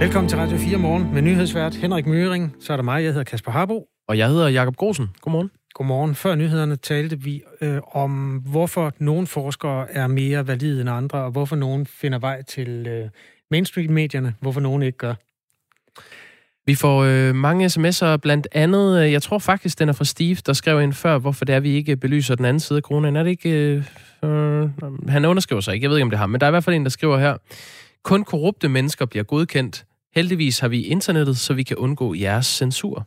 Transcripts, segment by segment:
Velkommen til Radio 4 Morgen med nyhedsvært Henrik Møring. Så er der mig, jeg hedder Kasper Harbo. Og jeg hedder Jakob Grosen. Godmorgen. Godmorgen. Før nyhederne talte vi øh, om, hvorfor nogle forskere er mere valide end andre, og hvorfor nogen finder vej til øh, mainstream-medierne, hvorfor nogen ikke gør. Vi får øh, mange sms'er, blandt andet, øh, jeg tror faktisk, den er fra Steve, der skrev ind før, hvorfor det er, vi ikke belyser den anden side af kronen. Er det ikke... Øh, øh, han underskriver sig ikke, jeg ved ikke, om det har, men der er i hvert fald en, der skriver her, kun korrupte mennesker bliver godkendt. Heldigvis har vi internettet, så vi kan undgå jeres censur.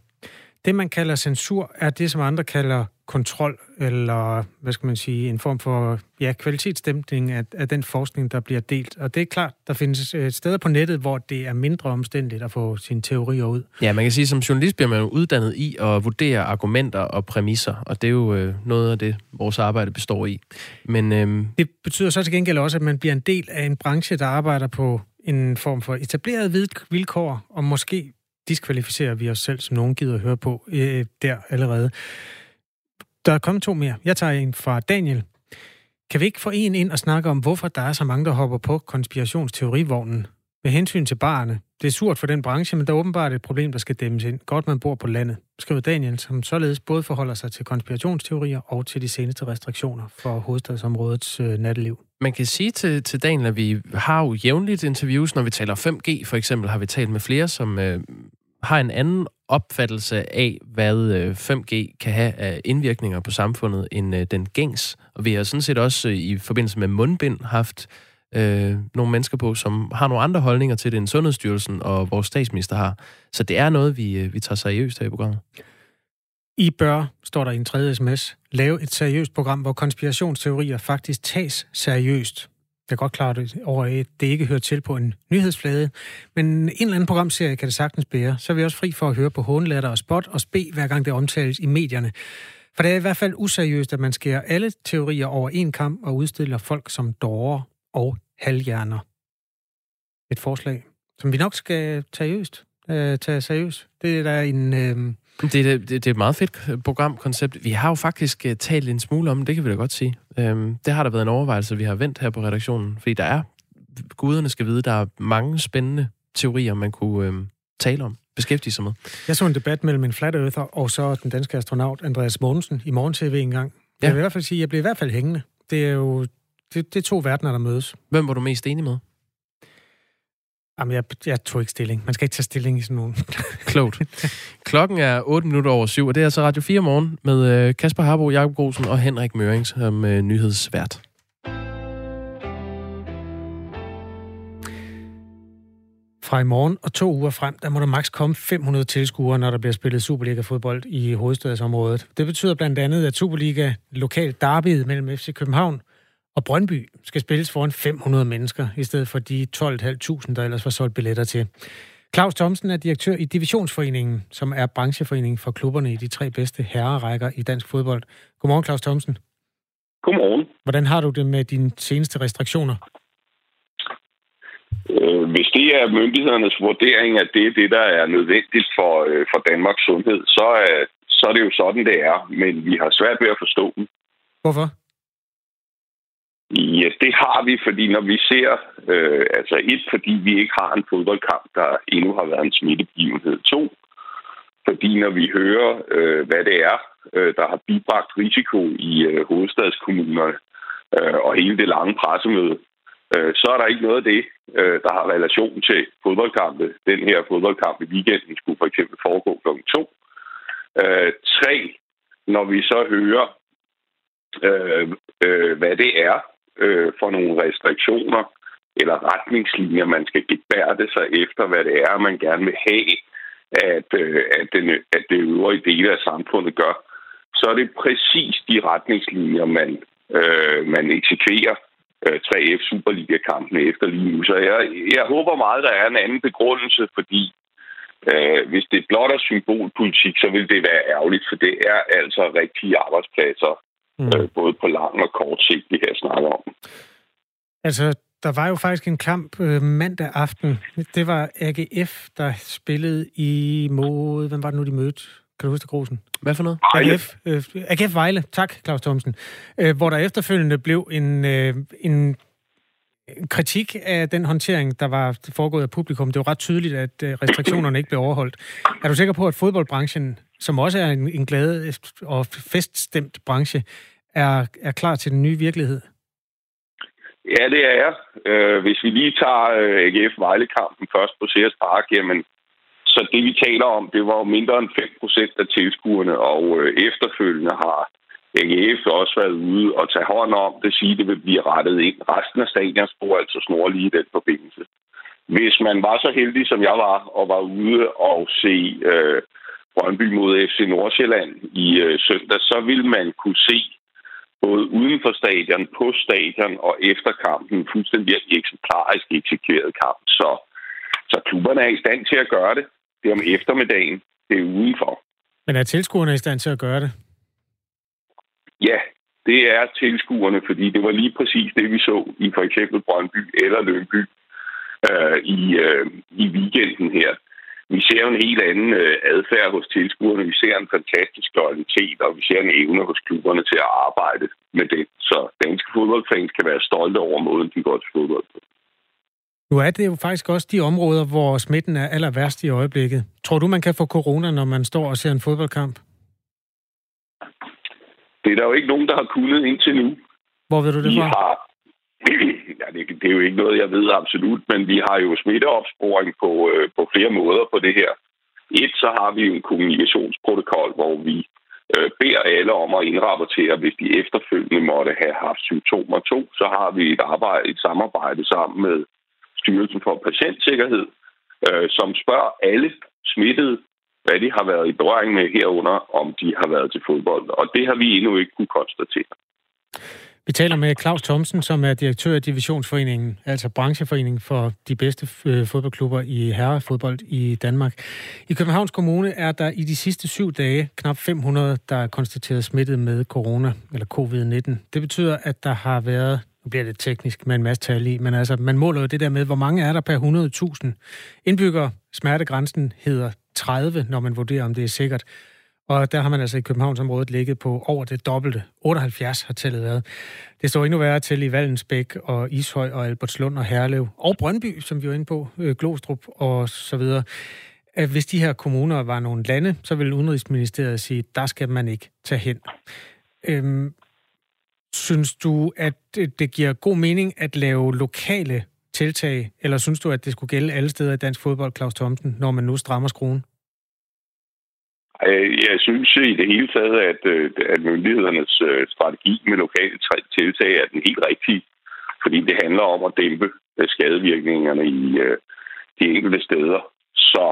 Det, man kalder censur, er det, som andre kalder kontrol, eller hvad skal man sige, en form for ja, kvalitetsstemning af, af den forskning, der bliver delt. Og det er klart, der findes øh, steder på nettet, hvor det er mindre omstændigt at få sine teorier ud. Ja, man kan sige, at som journalist bliver man jo uddannet i at vurdere argumenter og præmisser, og det er jo øh, noget af det, vores arbejde består i. Men, øh... Det betyder så til gengæld også, at man bliver en del af en branche, der arbejder på en form for etableret vilkår, og måske diskvalificerer vi os selv, som nogen gider at høre på øh, der allerede. Der er kommet to mere. Jeg tager en fra Daniel. Kan vi ikke få en ind og snakke om, hvorfor der er så mange, der hopper på konspirationsteorivognen? Med hensyn til barne. Det er surt for den branche, men der er åbenbart et problem, der skal dæmmes ind. Godt, man bor på landet, skriver Daniel, som således både forholder sig til konspirationsteorier og til de seneste restriktioner for hovedstadsområdets øh, natteliv. Man kan sige til, til Daniel, at vi har jo jævnligt interviews, når vi taler 5G for eksempel, har vi talt med flere, som øh, har en anden opfattelse af, hvad øh, 5G kan have af indvirkninger på samfundet end øh, den gængs. Og vi har sådan set også øh, i forbindelse med mundbind haft øh, nogle mennesker på, som har nogle andre holdninger til det, end Sundhedsstyrelsen og vores statsminister har. Så det er noget, vi, øh, vi tager seriøst her i programmet. I bør, står der i en tredje sms, lave et seriøst program, hvor konspirationsteorier faktisk tages seriøst. Jeg er godt klar over, at det ikke hører til på en nyhedsflade, men en eller anden programserie kan det sagtens bære. Så er vi også fri for at høre på hånlatter og spot og spe, hver gang det omtales i medierne. For det er i hvert fald useriøst, at man skærer alle teorier over en kamp og udstiller folk som dårer og halvhjerner. Et forslag, som vi nok skal tage seriøst. Øh, tage seriøst. Det er der en... Øh, det, det, det, det er et meget fedt programkoncept. Vi har jo faktisk uh, talt en smule om, det kan vi da godt sige. Um, det har der været en overvejelse, vi har vendt her på redaktionen. Fordi der er, guderne skal vide, der er mange spændende teorier, man kunne um, tale om, beskæftige sig med. Jeg så en debat mellem en flat earther og så den danske astronaut Andreas Mogensen i Morgen TV en gang. Ja. Jeg vil i hvert fald sige, at jeg blev i hvert fald hængende. Det er jo det, det er to verdener, der mødes. Hvem var du mest enig med? Jamen, jeg, jeg tog ikke stilling. Man skal ikke tage stilling i sådan nogen. Klogt. Klokken er 8 minutter over syv, og det er altså Radio 4 morgen med øh, Kasper Harbo, Jakob Grosen og Henrik Møring som øh, nyhedsvært. Fra i morgen og to uger frem, der må der maks komme 500 tilskuere, når der bliver spillet Superliga-fodbold i hovedstadsområdet. Det betyder blandt andet, at Superliga lokalt derbyet mellem FC København og Brøndby skal spilles foran 500 mennesker, i stedet for de 12.500, der ellers var solgt billetter til. Claus Thomsen er direktør i Divisionsforeningen, som er brancheforening for klubberne i de tre bedste herrerækker i dansk fodbold. Godmorgen, Claus Thomsen. Godmorgen. Hvordan har du det med dine seneste restriktioner? Øh, hvis det er myndighedernes vurdering, at det er det, der er nødvendigt for, øh, for Danmarks sundhed, så er, så er det jo sådan, det er. Men vi har svært ved at forstå dem. Hvorfor? Ja, det har vi, fordi når vi ser, øh, altså et, fordi vi ikke har en fodboldkamp, der endnu har været en smittebegivenhed. To, fordi når vi hører, øh, hvad det er, øh, der har bibragt risiko i øh, hovedstadskommunerne øh, og hele det lange pressemøde, øh, så er der ikke noget af det, øh, der har relation til fodboldkampe. Den her fodboldkamp i weekenden skulle for eksempel foregå kl. 2. Øh, tre, når vi så hører, øh, øh, hvad det er, øh, for nogle restriktioner eller retningslinjer, man skal gebærde sig efter, hvad det er, man gerne vil have, at, øh, at, den, at det øvrige dele af samfundet gør, så er det præcis de retningslinjer, man, øh, man eksekverer øh, 3F Superliga-kampene efter lige nu. Så jeg, jeg håber meget, der er en anden begrundelse, fordi øh, hvis det blot er symbolpolitik, så vil det være ærgerligt, for det er altså rigtige arbejdspladser, mm. øh, både på lang og kort sigt, vi her snakker om. Altså, der var jo faktisk en kamp øh, mandag aften. Det var AGF, der spillede imod... Hvem var det nu, de mødte? Kan du huske det, Grosen? Hvad for noget? AGF, øh, AGF Vejle. Tak, Claus Thomsen. Øh, hvor der efterfølgende blev en, øh, en kritik af den håndtering, der var foregået af publikum. Det var ret tydeligt, at øh, restriktionerne ikke blev overholdt. Er du sikker på, at fodboldbranchen, som også er en, en glad og feststemt branche, er, er klar til den nye virkelighed? Ja, det er jeg. Øh, hvis vi lige tager øh, AGF Vejle-kampen først på Sears Park, jamen, så det vi taler om, det var jo mindre end 5% af tilskuerne, og øh, efterfølgende har AGF også været ude og tage hånd om det, sige, det vil blive rettet ind. Resten af stadion spor altså snor lige i den forbindelse. Hvis man var så heldig, som jeg var, og var ude og se øh, Brøndby mod FC Nordsjælland i øh, søndag, så ville man kunne se både uden for stadion, på stadion og efter kampen fuldstændig eksemplarisk eksekveret kamp. Så, så klubberne er i stand til at gøre det. Det er om eftermiddagen. Det er udenfor. Men er tilskuerne i stand til at gøre det? Ja, det er tilskuerne, fordi det var lige præcis det, vi så i for eksempel Brøndby eller Lønby øh, i, øh, i weekenden her. Vi ser en helt anden øh, adfærd hos tilskuerne. Vi ser en fantastisk loyalitet, og vi ser en evne hos klubberne til at arbejde med det. Så danske fodboldfans kan være stolte over måden, de går til fodbold på. Nu er det jo faktisk også de områder, hvor smitten er aller værst i øjeblikket. Tror du, man kan få corona, når man står og ser en fodboldkamp? Det er der jo ikke nogen, der har kunnet indtil nu. Hvor ved du det fra? Har... Ja, det, det er jo ikke noget, jeg ved absolut, men vi har jo smitteopsporing på, øh, på flere måder på det her. Et, så har vi en kommunikationsprotokol, hvor vi øh, beder alle om at indrapportere, hvis de efterfølgende måtte have haft symptomer. To, så har vi et arbejde, et samarbejde sammen med Styrelsen for Patientsikkerhed, øh, som spørger alle smittede hvad de har været i berøring med herunder, om de har været til fodbold. Og det har vi endnu ikke kunne konstatere. Vi taler med Claus Thomsen, som er direktør af Divisionsforeningen, altså brancheforeningen for de bedste øh, fodboldklubber i herrefodbold i Danmark. I Københavns Kommune er der i de sidste syv dage knap 500, der er konstateret smittet med corona eller covid-19. Det betyder, at der har været nu bliver det teknisk med en masse tal i, men altså, man måler jo det der med, hvor mange er der per 100.000 indbyggere. Smertegrænsen hedder 30, når man vurderer, om det er sikkert. Og der har man altså i Københavnsområdet ligget på over det dobbelte. 78 har tallet været. Det står endnu værre til i Vallensbæk og Ishøj og Albertslund og Herlev. Og Brøndby, som vi var inde på, øh, Glostrup og så videre. At Hvis de her kommuner var nogle lande, så ville Udenrigsministeriet sige, der skal man ikke tage hen. Øhm, synes du, at øh, det giver god mening at lave lokale tiltag, eller synes du, at det skulle gælde alle steder i dansk fodbold, Claus Thomsen, når man nu strammer skruen? Jeg synes i det hele taget, at, øh, at myndighedernes øh, strategi med lokale tiltag er den helt rigtige, fordi det handler om at dæmpe øh, skadevirkningerne i de enkelte steder. Så,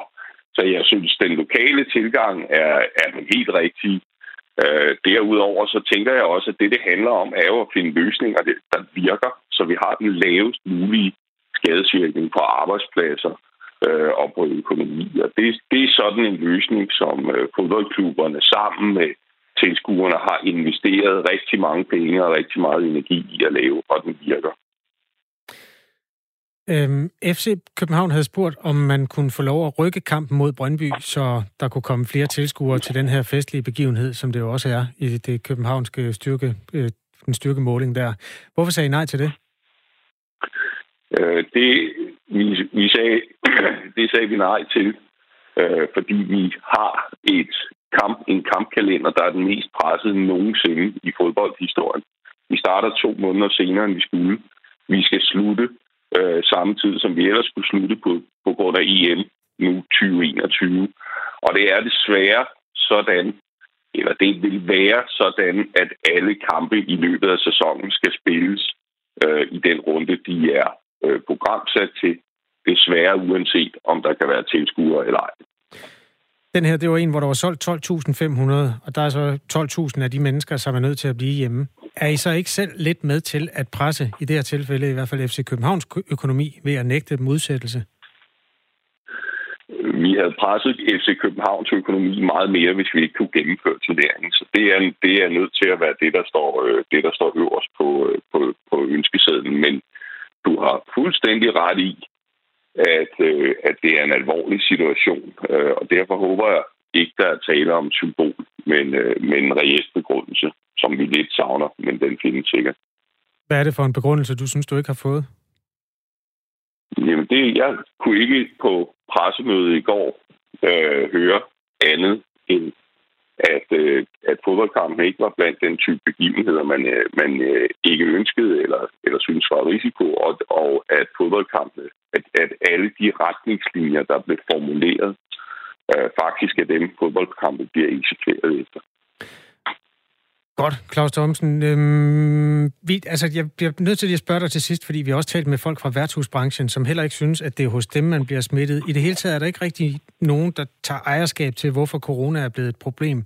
så jeg synes, den lokale tilgang er, er den helt rigtige. Derudover så tænker jeg også, at det, det handler om, er jo at finde løsninger, der virker, så vi har den lavest mulige skadesvirkning på arbejdspladser øh, og på økonomi. Og det, det er sådan en løsning, som øh, fodboldklubberne sammen med tilskuerne har investeret rigtig mange penge og rigtig meget energi i at lave, og den virker. Øhm, FC København havde spurgt, om man kunne få lov at rykke kampen mod Brøndby, så der kunne komme flere tilskuere til den her festlige begivenhed, som det jo også er i det københavnske styrke, øh, den styrkemåling der. Hvorfor sagde I nej til det? Øh, det, vi, vi sagde, det sagde vi nej til, øh, fordi vi har et kamp, en kampkalender, der er den mest pressede nogensinde i fodboldhistorien. Vi starter to måneder senere, end vi skulle. Vi skal slutte øh, samtidig, som vi ellers skulle slutte på, på grund af EM nu 2021. Og det er desværre sådan, eller det vil være sådan, at alle kampe i løbet af sæsonen skal spilles øh, i den runde, de er øh, programsat til, desværre uanset om der kan være tilskuere eller ej. Den her, det var en, hvor der var solgt 12.500, og der er så 12.000 af de mennesker, som er nødt til at blive hjemme. Er I så ikke selv lidt med til at presse, i det her tilfælde i hvert fald FC Københavns økonomi, ved at nægte dem udsættelse? Vi havde presset FC Københavns økonomi meget mere, hvis vi ikke kunne gennemføre turneringen. Så det er, det er nødt til at være det, der står, øh, det, der står øverst på, øh, på, på ønskesedlen. Men du har fuldstændig ret i, at, øh, at det er en alvorlig situation, øh, og derfor håber jeg ikke, der er tale om symbol, men, øh, men en reel begrundelse, som vi lidt savner, men den findes sikkert. Hvad er det for en begrundelse, du synes, du ikke har fået? Jamen, det, jeg kunne ikke på pressemødet i går øh, høre andet end, at, øh, at fodboldkampen ikke var blandt den type begivenheder, man, øh, man øh, ikke ønskede eller, eller synes var risiko, og, og at fodboldkampene, at, at alle de retningslinjer, der blev formuleret, øh, faktisk er dem, fodboldkampe bliver eksekveret efter. Godt, Claus Thomsen. Øhm, vi, altså, jeg bliver nødt til at spørge dig til sidst, fordi vi har også talt med folk fra værtshusbranchen, som heller ikke synes, at det er hos dem, man bliver smittet. I det hele taget er der ikke rigtig nogen, der tager ejerskab til, hvorfor corona er blevet et problem.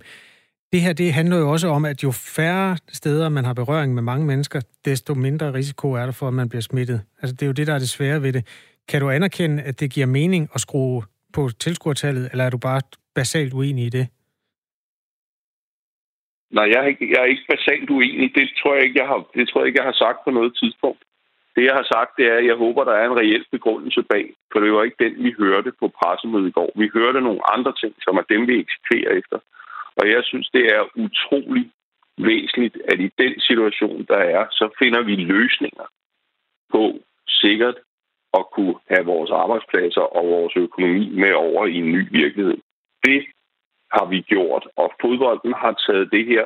Det her det handler jo også om, at jo færre steder man har berøring med mange mennesker, desto mindre risiko er der for, at man bliver smittet. Altså, det er jo det, der er det svære ved det. Kan du anerkende, at det giver mening at skrue på tilskuertallet, eller er du bare basalt uenig i det? Nej, jeg er ikke, jeg er ikke basalt uenig. Det tror, jeg ikke, jeg har, det tror jeg ikke, jeg har sagt på noget tidspunkt. Det, jeg har sagt, det er, at jeg håber, der er en reel begrundelse bag. For det var ikke den, vi hørte på pressemødet i går. Vi hørte nogle andre ting, som er dem, vi eksekverer efter. Og jeg synes, det er utrolig væsentligt, at i den situation, der er, så finder vi løsninger på sikkert at kunne have vores arbejdspladser og vores økonomi med over i en ny virkelighed. Det har vi gjort, og fodbolden har taget det her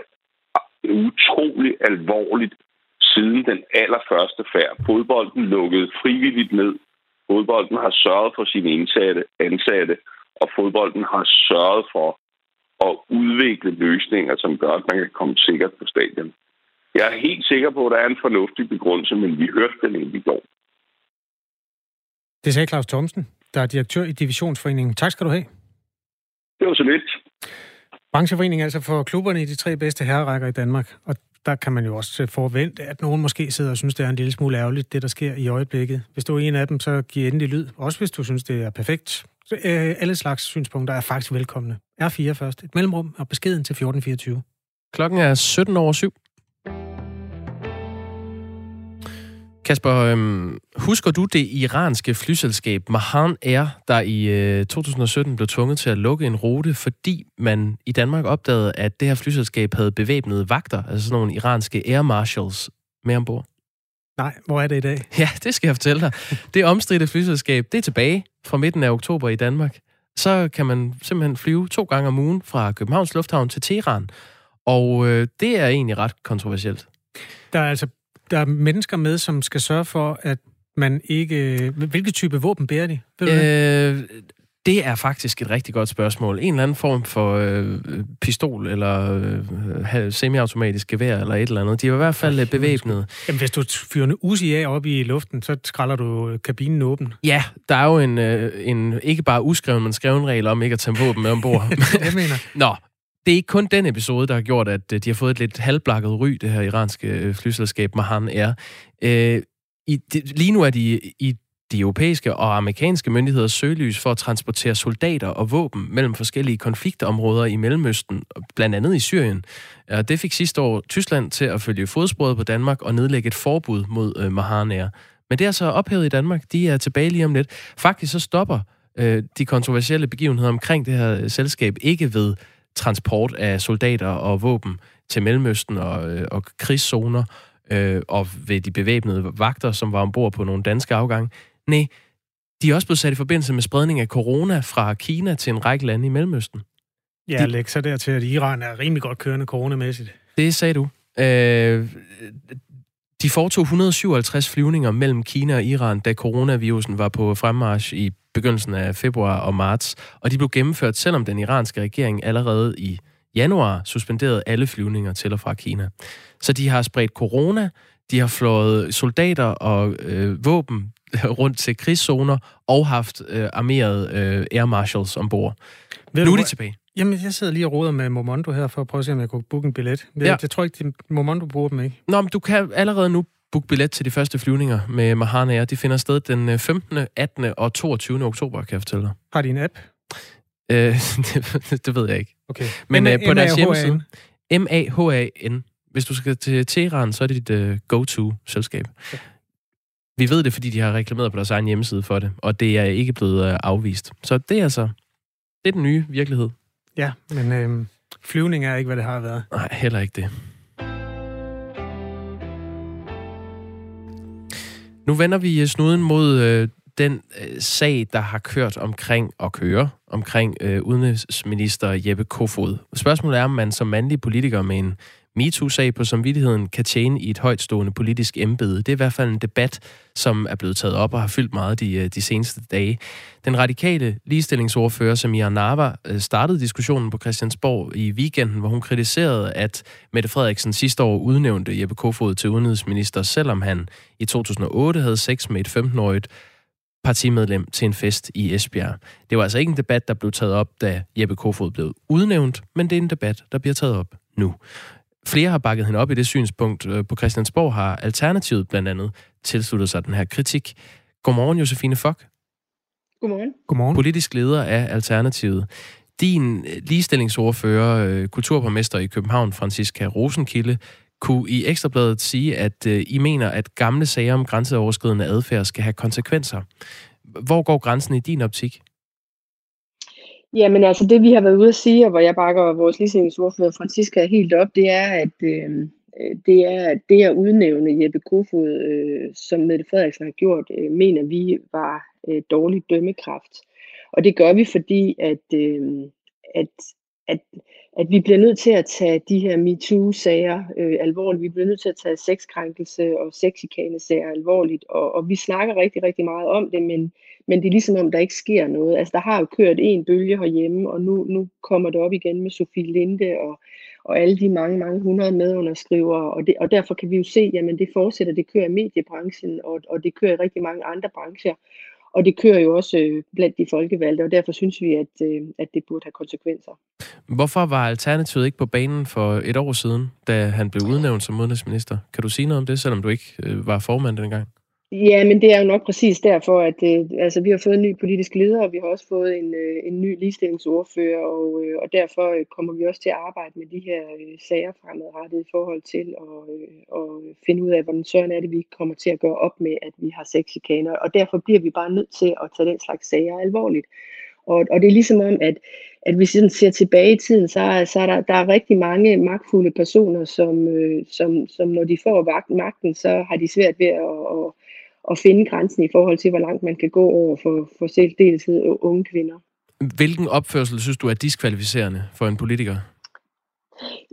utrolig alvorligt siden den allerførste færd. Fodbolden lukkede frivilligt ned. Fodbolden har sørget for sine indsatte, ansatte, og fodbolden har sørget for at udvikle løsninger, som gør, at man kan komme sikkert på stadion. Jeg er helt sikker på, at der er en fornuftig begrundelse, men vi hørte den ikke i går. Det sagde Claus Thomsen, der er direktør i Divisionsforeningen. Tak skal du have. Det var så lidt. Brancheforeningen altså for klubberne i de tre bedste herrerækker i Danmark. Og der kan man jo også øh, forvente, at nogen måske sidder og synes, det er en lille smule ærgerligt, det der sker i øjeblikket. Hvis du er en af dem, så giv endelig lyd. Også hvis du synes, det er perfekt. Så, øh, alle slags synspunkter er faktisk velkomne. R4 først. Et mellemrum og beskeden til 1424. Klokken er 17 over 7. Kasper, øhm, husker du det iranske flyselskab Mahan Air, der i øh, 2017 blev tvunget til at lukke en rute, fordi man i Danmark opdagede, at det her flyselskab havde bevæbnede vagter, altså sådan nogle iranske air marshals, med ombord? Nej, hvor er det i dag? Ja, det skal jeg fortælle dig. Det omstridte flyselskab, det er tilbage fra midten af oktober i Danmark. Så kan man simpelthen flyve to gange om ugen fra Københavns Lufthavn til Teheran. Og øh, det er egentlig ret kontroversielt. Der er altså der er mennesker med, som skal sørge for, at man ikke... Hvilke type våben bærer de? Ved du øh, det? det er faktisk et rigtig godt spørgsmål. En eller anden form for øh, pistol, eller øh, semiautomatisk gevær, eller et eller andet. De er i hvert fald okay. bevæbnet. Jamen, hvis du fyrer en Uzi af op i luften, så skralder du kabinen åben. Ja, der er jo en, øh, en ikke bare uskreven, men skreven regel om ikke at tage våben med ombord. det mener Nå, det er ikke kun den episode, der har gjort, at øh, de har fået et lidt halvblakket ry, det her iranske øh, flyselskab Mahan Air. Øh, i, det, lige nu er de i de europæiske og amerikanske myndigheders søgelys for at transportere soldater og våben mellem forskellige konfliktområder i Mellemøsten, blandt andet i Syrien. Det fik sidste år Tyskland til at følge fodsporet på Danmark og nedlægge et forbud mod øh, Mahan Air. Men det er så ophævet i Danmark. De er tilbage lige om lidt. Faktisk så stopper øh, de kontroversielle begivenheder omkring det her øh, selskab ikke ved transport af soldater og våben til Mellemøsten og, øh, og krigszoner, øh, og ved de bevæbnede vagter, som var ombord på nogle danske afgange. Nej, de er også blevet sat i forbindelse med spredning af corona fra Kina til en række lande i Mellemøsten. Ja, de... læg så dertil, at Iran er rimelig godt kørende coronamæssigt. Det sagde du. Øh, de foretog 157 flyvninger mellem Kina og Iran, da coronavirusen var på fremmarsch i begyndelsen af februar og marts, og de blev gennemført, selvom den iranske regering allerede i januar suspenderede alle flyvninger til og fra Kina. Så de har spredt corona, de har flået soldater og øh, våben rundt til krigszoner og haft øh, armerede øh, air marshals ombord. Ved nu er de tilbage. Jamen, jeg sidder lige og roder med Momondo her, for at prøve at se, om jeg kunne booke en billet. Jeg, ja. jeg tror ikke, at Momondo bruger dem ikke. Nå, men du kan allerede nu booke billet til de første flyvninger med Mahan Air. De finder sted den 15., øh, 18. og 22. oktober, kan jeg fortælle dig. Har de en app? Øh, det, det ved jeg ikke. Okay. Men øh, på deres hjemmeside... M-A-H-A-N. Hvis du skal til Teheran, så er det dit uh, go-to-selskab. Okay. Vi ved det, fordi de har reklameret på deres egen hjemmeside for det, og det er ikke blevet uh, afvist. Så det er altså... Det er den nye virkelighed. Ja, men øh, flyvning er ikke, hvad det har været. Nej, heller ikke det. Nu vender vi øh, snuden mod øh, den øh, sag, der har kørt omkring og kører omkring øh, udenrigsminister Jeppe Kofod. Spørgsmålet er, om man som mandlig politiker med en MeToo-sag på samvittigheden kan tjene i et højtstående politisk embede. Det er i hvert fald en debat, som er blevet taget op og har fyldt meget de, øh, de seneste dage. Den radikale ligestillingsordfører Samir Narva øh, startede diskussionen på Christiansborg i weekenden, hvor hun kritiserede, at Mette Frederiksen sidste år udnævnte Jeppe Kofod til udenrigsminister, selvom han i 2008 havde sex med et 15-årigt partimedlem til en fest i Esbjerg. Det var altså ikke en debat, der blev taget op, da Jeppe Kofod blev udnævnt, men det er en debat, der bliver taget op nu. Flere har bakket hende op i det synspunkt. Øh, på Christiansborg har Alternativet blandt andet tilsluttet sig den her kritik. Godmorgen, Josefine Fock. Godmorgen. Godmorgen. Politisk leder af Alternativet. Din øh, ligestillingsordfører, øh, kulturborgmester i København, Franziska Rosenkilde, kunne i Ekstrabladet sige, at I mener, at gamle sager om grænseoverskridende adfærd skal have konsekvenser. Hvor går grænsen i din optik? Jamen altså det, vi har været ude at sige, og hvor jeg bakker vores ligestillingsordfører Francisca helt op, det er, at øhm, øh, det er det at udnævne Jeppe Kofod, øh, som Mette Frederiksen har gjort, øh, mener vi var øh, dårlig dømmekraft. Og det gør vi, fordi at, øh, at, at, at vi bliver nødt til at tage de her MeToo-sager øh, alvorligt. Vi bliver nødt til at tage sexkrænkelse og sexikane-sager alvorligt. Og, og vi snakker rigtig, rigtig meget om det, men men det er ligesom om, der ikke sker noget. Altså, der har jo kørt en bølge herhjemme, og nu, nu kommer det op igen med Sofie Linde og, og alle de mange, mange hundrede medunderskrivere, og, det, og derfor kan vi jo se, jamen det fortsætter, det kører i mediebranchen, og, og det kører i rigtig mange andre brancher, og det kører jo også øh, blandt de folkevalgte, og derfor synes vi, at, øh, at det burde have konsekvenser. Hvorfor var Alternativet ikke på banen for et år siden, da han blev udnævnt som udenrigsminister? Kan du sige noget om det, selvom du ikke øh, var formand dengang? Ja, men det er jo nok præcis derfor, at øh, altså, vi har fået en ny politisk leder, og vi har også fået en, øh, en ny ligestillingsordfører, og, øh, og derfor øh, kommer vi også til at arbejde med de her øh, sager fremadrettet i forhold til at, øh, og finde ud af, hvordan søren er det, vi kommer til at gøre op med, at vi har sexikaner, og derfor bliver vi bare nødt til at tage den slags sager alvorligt. Og, og det er ligesom om, at, at hvis vi ser tilbage i tiden, så, så er der, der er rigtig mange magtfulde personer, som, øh, som, som når de får magten, så har de svært ved at, at at finde grænsen i forhold til, hvor langt man kan gå over for, for selvdeltid unge kvinder. Hvilken opførsel synes du er diskvalificerende for en politiker?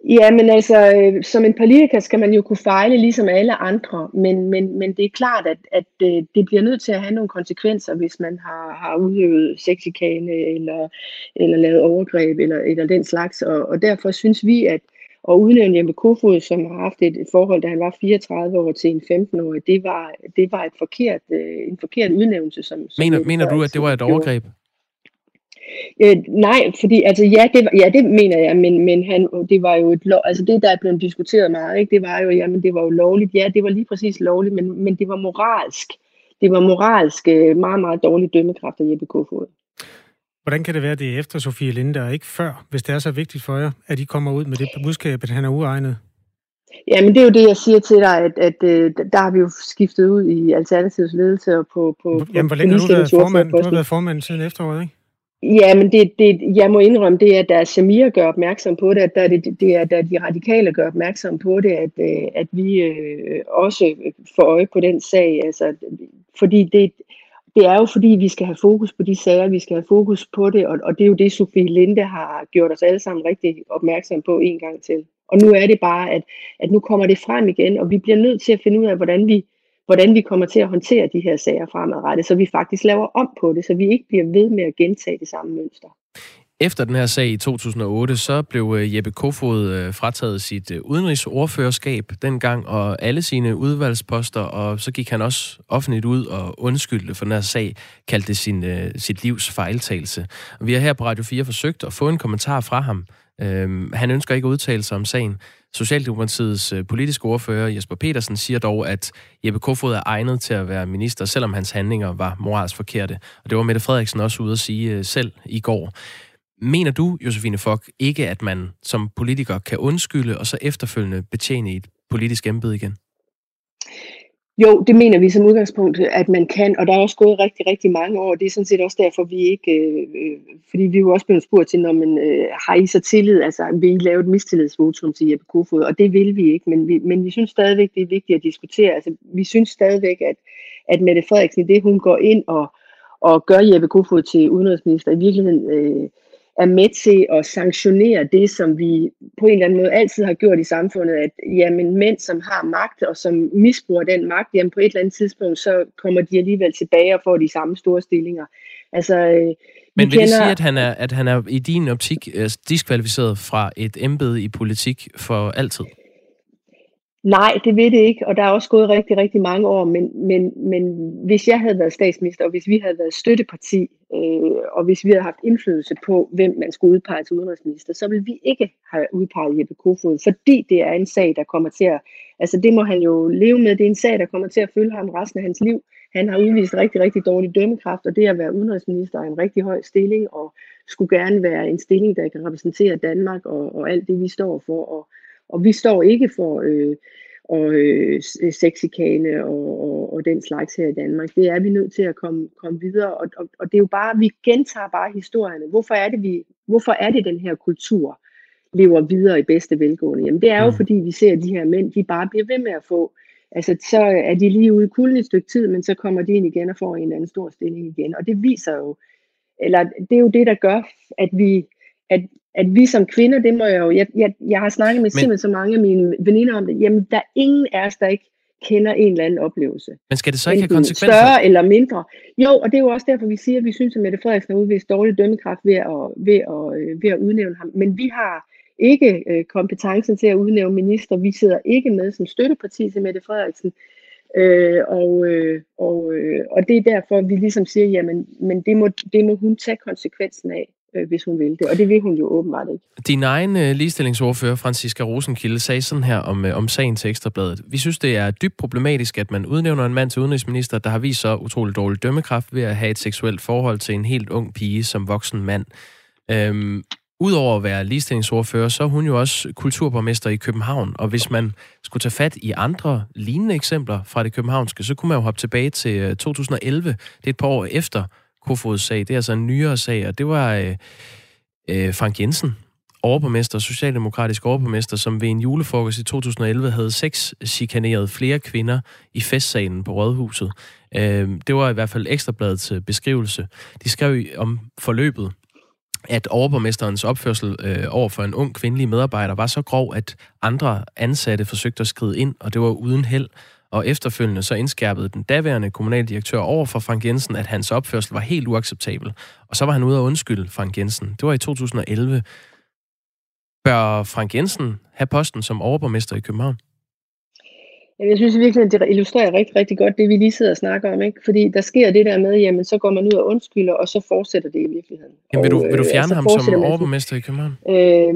Ja, men altså, øh, som en politiker skal man jo kunne fejle ligesom alle andre, men, men, men det er klart, at, at øh, det bliver nødt til at have nogle konsekvenser, hvis man har, har udøvet sexikane eller, eller lavet overgreb eller, eller den slags, og, og derfor synes vi, at, og udnævne Jeppe Kofod, som har haft et forhold, da han var 34 år til en 15-årig, det var, det var et forkert, øh, en forkert udnævnelse. Som, som mener, mener du, at det var et overgreb? Øh, nej, fordi altså ja, det, ja, det mener jeg, men, men han, det var jo et lov, altså det der er blevet diskuteret meget, ikke? det var jo, jamen det var jo lovligt, ja, det var lige præcis lovligt, men, men det var moralsk, det var moralsk øh, meget, meget dårligt dømmekraft af Jeppe Kofod. Hvordan kan det være, at det er efter Sofie Linde og ikke før, hvis det er så vigtigt for jer, at I kommer ud med det budskab, at han er uegnet? Ja, men det er jo det, jeg siger til dig, at, at, at øh, der har vi jo skiftet ud i Alternativets ledelse og på... på Jamen, hvor længe har du været formand? Du har været formand siden efteråret, ikke? Ja, men det, det, jeg må indrømme, det er, at der Samir gør opmærksom på det, at der, det, det er, der de radikale gør opmærksom på det, at, øh, at vi øh, også får øje på den sag. Altså, fordi det, det er jo fordi, vi skal have fokus på de sager, vi skal have fokus på det, og, og det er jo det, Sofie Linde har gjort os alle sammen rigtig opmærksom på en gang til. Og nu er det bare, at, at nu kommer det frem igen, og vi bliver nødt til at finde ud af, hvordan vi, hvordan vi kommer til at håndtere de her sager fremadrettet, så vi faktisk laver om på det, så vi ikke bliver ved med at gentage det samme mønster. Efter den her sag i 2008, så blev øh, Jeppe Kofod øh, frataget sit øh, udenrigsordførerskab dengang, og alle sine udvalgsposter, og så gik han også offentligt ud og undskyldte for den her sag, kaldte det sin, sit livs fejltagelse. Vi har her på Radio 4 forsøgt at få en kommentar fra ham. Øhm, han ønsker ikke at udtale sig om sagen. Socialdemokratiets politiske ordfører Jesper Petersen siger dog, at Jeppe Kofod er egnet til at være minister, selvom hans handlinger var moralsk forkerte. Og det var Mette Frederiksen også ude at sige selv i går. Mener du, Josefine Fock, ikke, at man som politiker kan undskylde og så efterfølgende betjene et politisk embede igen? Jo, det mener vi som udgangspunkt, at man kan, og der er også gået rigtig, rigtig mange år. Det er sådan set også derfor, vi ikke, øh, øh fordi vi er jo også blevet spurgt til, når man øh, har I så tillid, altså vil I lave et mistillidsvotum til Jeppe Kofod, og det vil vi ikke, men vi, men vi synes stadigvæk, det er vigtigt at diskutere. Altså, vi synes stadigvæk, at, at Mette Frederiksen, det hun går ind og, og gør Jeppe Kofod til udenrigsminister, i virkeligheden øh, er med til at sanktionere det, som vi på en eller anden måde altid har gjort i samfundet, at jamen, mænd, som har magt og som misbruger den magt, jamen på et eller andet tidspunkt, så kommer de alligevel tilbage og får de samme store stillinger. Altså, øh, men vil kender... det sige, at han er, at han er i din optik øh, diskvalificeret fra et embede i politik for altid? Nej, det ved det ikke, og der er også gået rigtig, rigtig mange år, men, men, men hvis jeg havde været statsminister, og hvis vi havde været støtteparti, øh, og hvis vi havde haft indflydelse på, hvem man skulle udpege til udenrigsminister, så ville vi ikke have udpeget Jeppe Kofod, fordi det er en sag, der kommer til at, altså det må han jo leve med, det er en sag, der kommer til at følge ham resten af hans liv. Han har udvist rigtig, rigtig dårlig dømmekraft, og det at være udenrigsminister er en rigtig høj stilling, og skulle gerne være en stilling, der kan repræsentere Danmark og, og alt det, vi står for, og og vi står ikke for øh, og, øh, sexikane og, og, og den slags her i Danmark. Det er vi nødt til at komme, komme videre, og, og, og det er jo bare, vi gentager bare historierne. Hvorfor er det, vi, hvorfor er det den her kultur lever videre i bedste velgående? Jamen det er jo, mm. fordi vi ser, at de her mænd, de bare bliver ved med at få Altså, så er de lige ude i kulden et stykke tid, men så kommer de ind igen og får en eller anden stor stilling igen. Og det viser jo, eller det er jo det, der gør, at vi, at, at vi som kvinder, det må jeg jo, jeg, jeg, jeg har snakket med men, simpelthen så mange af mine veninder om det, jamen der er ingen af os, der ikke kender en eller anden oplevelse. Men skal det så ikke have konsekvenser? Større eller mindre. Jo, og det er jo også derfor, vi siger, at vi synes, at Mette Frederiksen har udvist dårlig dømmekraft ved at, ved, at, øh, ved at udnævne ham. Men vi har ikke øh, kompetencen til at udnævne minister. Vi sidder ikke med som støtteparti til Mette Frederiksen. Øh, og, øh, og, øh, og det er derfor, vi ligesom siger, jamen men det, må, det må hun tage konsekvensen af øh, hvis hun vil det. Og det vil hun jo åbenbart ikke. Din egen øh, ligestillingsordfører, Franziska Rosenkilde, sagde sådan her om, øh, om sagen til Ekstrabladet. Vi synes, det er dybt problematisk, at man udnævner en mand til udenrigsminister, der har vist så utrolig dårlig dømmekraft ved at have et seksuelt forhold til en helt ung pige som voksen mand. Øhm, Udover at være ligestillingsordfører, så er hun jo også kulturborgmester i København. Og hvis man skulle tage fat i andre lignende eksempler fra det københavnske, så kunne man jo hoppe tilbage til øh, 2011. Det er et par år efter Kofods sag. Det er altså en nyere sag, og det var øh, øh, Frank Jensen, overborgmester, socialdemokratisk overborgmester, som ved en julefrokost i 2011 havde seks chikaneret flere kvinder i festsalen på Rådhuset. Øh, det var i hvert fald ekstrabladets øh, beskrivelse. De skrev om forløbet, at overborgmesterens opførsel øh, over for en ung kvindelig medarbejder var så grov, at andre ansatte forsøgte at skride ind, og det var uden held og efterfølgende så indskærpede den daværende kommunaldirektør over for Frank Jensen, at hans opførsel var helt uacceptabel. Og så var han ude at undskylde Frank Jensen. Det var i 2011. Bør Frank Jensen have posten som overborgmester i København? Jeg synes virkelig, at det illustrerer rigtig, rigtig godt det, vi lige sidder og snakker om. Ikke? Fordi der sker det der med, jamen så går man ud og undskylder, og så fortsætter det i virkeligheden. Jamen, vil, du, vil du øh, fjerne øh, ham som overborgmester i København? Øh,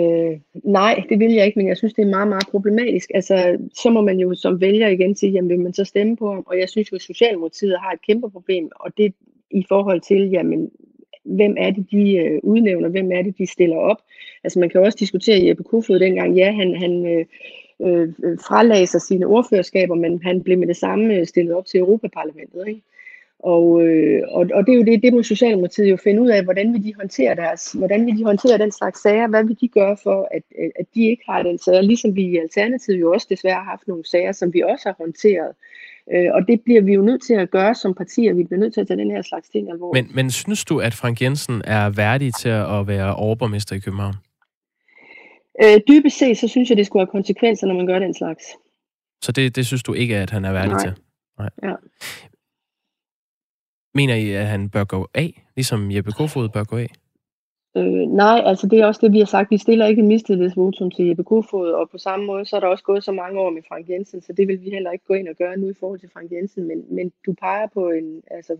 øh, nej, det vil jeg ikke, men jeg synes, det er meget, meget problematisk. Altså, så må man jo som vælger igen sige, jamen vil man så stemme på ham? Og jeg synes jo, at Socialdemokratiet har et kæmpe problem, og det i forhold til, jamen, hvem er det, de øh, udnævner, hvem er det, de stiller op. Altså man kan også diskutere Jeppe Kofod dengang, ja, han, han øh, øh, fralagde sig sine ordførerskaber, men han blev med det samme øh, stillet op til Europaparlamentet. Ikke? Og, øh, og, og det er jo det, det må Socialdemokratiet jo finde ud af, hvordan vil de håndtere deres, hvordan vil de håndtere den slags sager, hvad vil de gøre for, at, øh, at de ikke har den sager, ligesom vi i Alternativet jo også desværre har haft nogle sager, som vi også har håndteret. Øh, og det bliver vi jo nødt til at gøre som partier, vi bliver nødt til at tage den her slags ting alvorligt. Men, men synes du, at Frank Jensen er værdig til at være overborgmester i København? Øh, dybest set, så synes jeg, det skulle have konsekvenser, når man gør den slags. Så det, det synes du ikke, at han er værdig Nej. til? Nej. Ja. Mener I, at han bør gå af, ligesom Jeppe Kofod bør gå af? Øh, nej, altså det er også det, vi har sagt. Vi stiller ikke en mistillidsvotum til Jeppe Kofod, og på samme måde, så er der også gået så mange år med Frank Jensen, så det vil vi heller ikke gå ind og gøre nu i forhold til Frank Jensen, men, men du peger på en altså,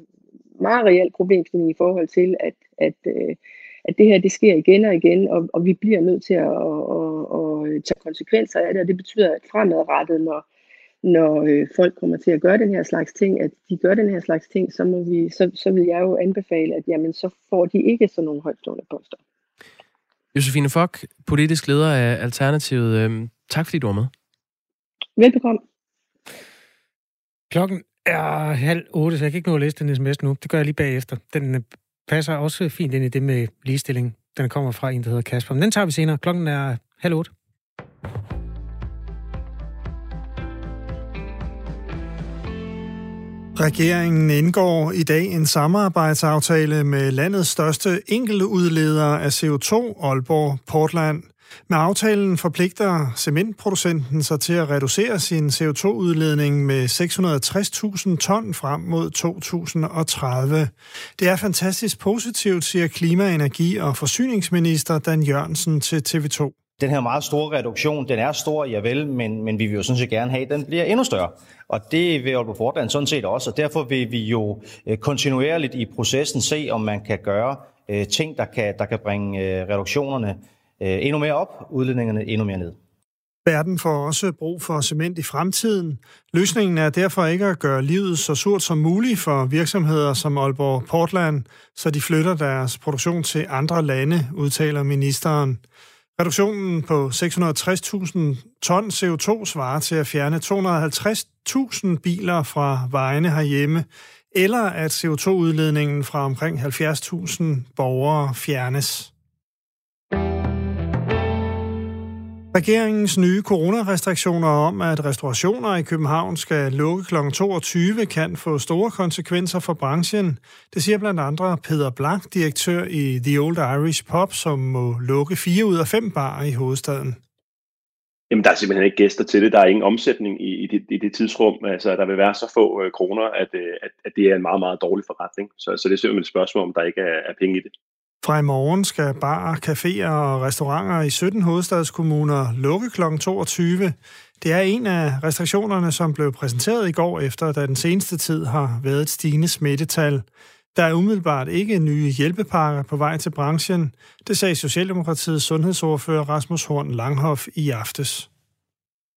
meget reel problemstilling i forhold til, at, at øh, at det her det sker igen og igen, og, og vi bliver nødt til at, at, at, at tage konsekvenser af det, og det betyder, at fremadrettet, når, når øh, folk kommer til at gøre den her slags ting, at de gør den her slags ting, så, må vi, så, så vil jeg jo anbefale, at jamen, så får de ikke sådan nogle højtstående poster. Josefine Fock, politisk leder af Alternativet. Øhm, tak fordi du var med. Velbekomme. Klokken er halv otte, så jeg kan ikke nå at læse den sms nu. Det gør jeg lige bagefter. Den øh, passer også fint ind i det med ligestilling. Den kommer fra en, der hedder Kasper. Men den tager vi senere. Klokken er halv otte. Regeringen indgår i dag en samarbejdsaftale med landets største enkeltudleder af CO2, Aalborg Portland. Med aftalen forpligter cementproducenten sig til at reducere sin CO2-udledning med 660.000 ton frem mod 2030. Det er fantastisk positivt, siger klima-, energi- og forsyningsminister Dan Jørgensen til TV2. Den her meget store reduktion, den er stor, ja vel, men, men vi vil jo sådan set gerne have, at den bliver endnu større. Og det vil Aalborg Portland sådan set også, og derfor vil vi jo øh, kontinuerligt i processen se, om man kan gøre øh, ting, der kan, der kan bringe øh, reduktionerne Øh, endnu mere op, udledningerne endnu mere ned. Verden får også brug for cement i fremtiden. Løsningen er derfor ikke at gøre livet så surt som muligt for virksomheder som Aalborg Portland, så de flytter deres produktion til andre lande, udtaler ministeren. Reduktionen på 660.000 ton CO2 svarer til at fjerne 250.000 biler fra vejene herhjemme, eller at CO2-udledningen fra omkring 70.000 borgere fjernes. Regeringens nye coronarestriktioner om, at restaurationer i København skal lukke kl. 22, kan få store konsekvenser for branchen. Det siger blandt andre Peter Blank, direktør i The Old Irish Pub, som må lukke fire ud af fem barer i hovedstaden. Jamen, der er simpelthen ikke gæster til det. Der er ingen omsætning i, i, det, i det tidsrum. Altså, der vil være så få øh, kroner, at, øh, at, at det er en meget, meget dårlig forretning. Så, så det er simpelthen et spørgsmål, om der ikke er, er penge i det. Fra i morgen skal barer, caféer og restauranter i 17 hovedstadskommuner lukke kl. 22. Det er en af restriktionerne, som blev præsenteret i går efter, da den seneste tid har været et stigende smittetal. Der er umiddelbart ikke nye hjælpepakker på vej til branchen. Det sagde Socialdemokratiets sundhedsordfører Rasmus Horn Langhoff i aftes.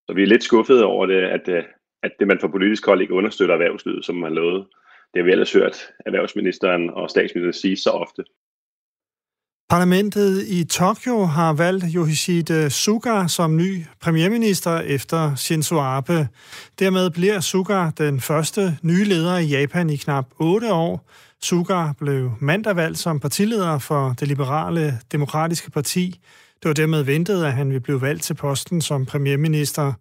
Så vi er lidt skuffede over det, at, øh, at det man fra politisk hold ikke understøtter erhvervslivet, som man lovede. Det har vi ellers hørt erhvervsministeren og statsministeren sige så ofte. Parlamentet i Tokyo har valgt Yoshihide Suga som ny premierminister efter Shinzo Abe. Dermed bliver Suga den første nye leder i Japan i knap 8 år. Suga blev mandag valgt som partileder for det liberale demokratiske parti. Det var dermed ventet, at han ville blive valgt til posten som premierminister.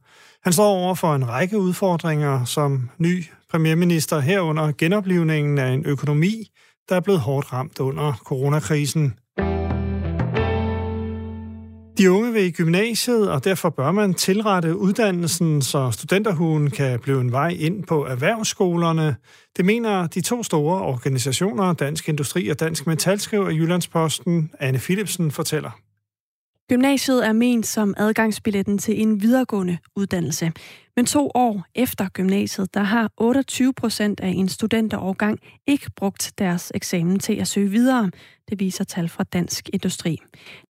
Han står over for en række udfordringer som ny premierminister herunder genoplivningen af en økonomi, der er blevet hårdt ramt under coronakrisen. De unge vil i gymnasiet, og derfor bør man tilrette uddannelsen, så studenterhuen kan blive en vej ind på erhvervsskolerne. Det mener de to store organisationer, Dansk Industri og Dansk Metal, skriver Jyllandsposten. Anne Philipsen fortæller. Gymnasiet er ment som adgangsbilletten til en videregående uddannelse. Men to år efter gymnasiet, der har 28 procent af en studenterårgang ikke brugt deres eksamen til at søge videre. Det viser tal fra Dansk Industri.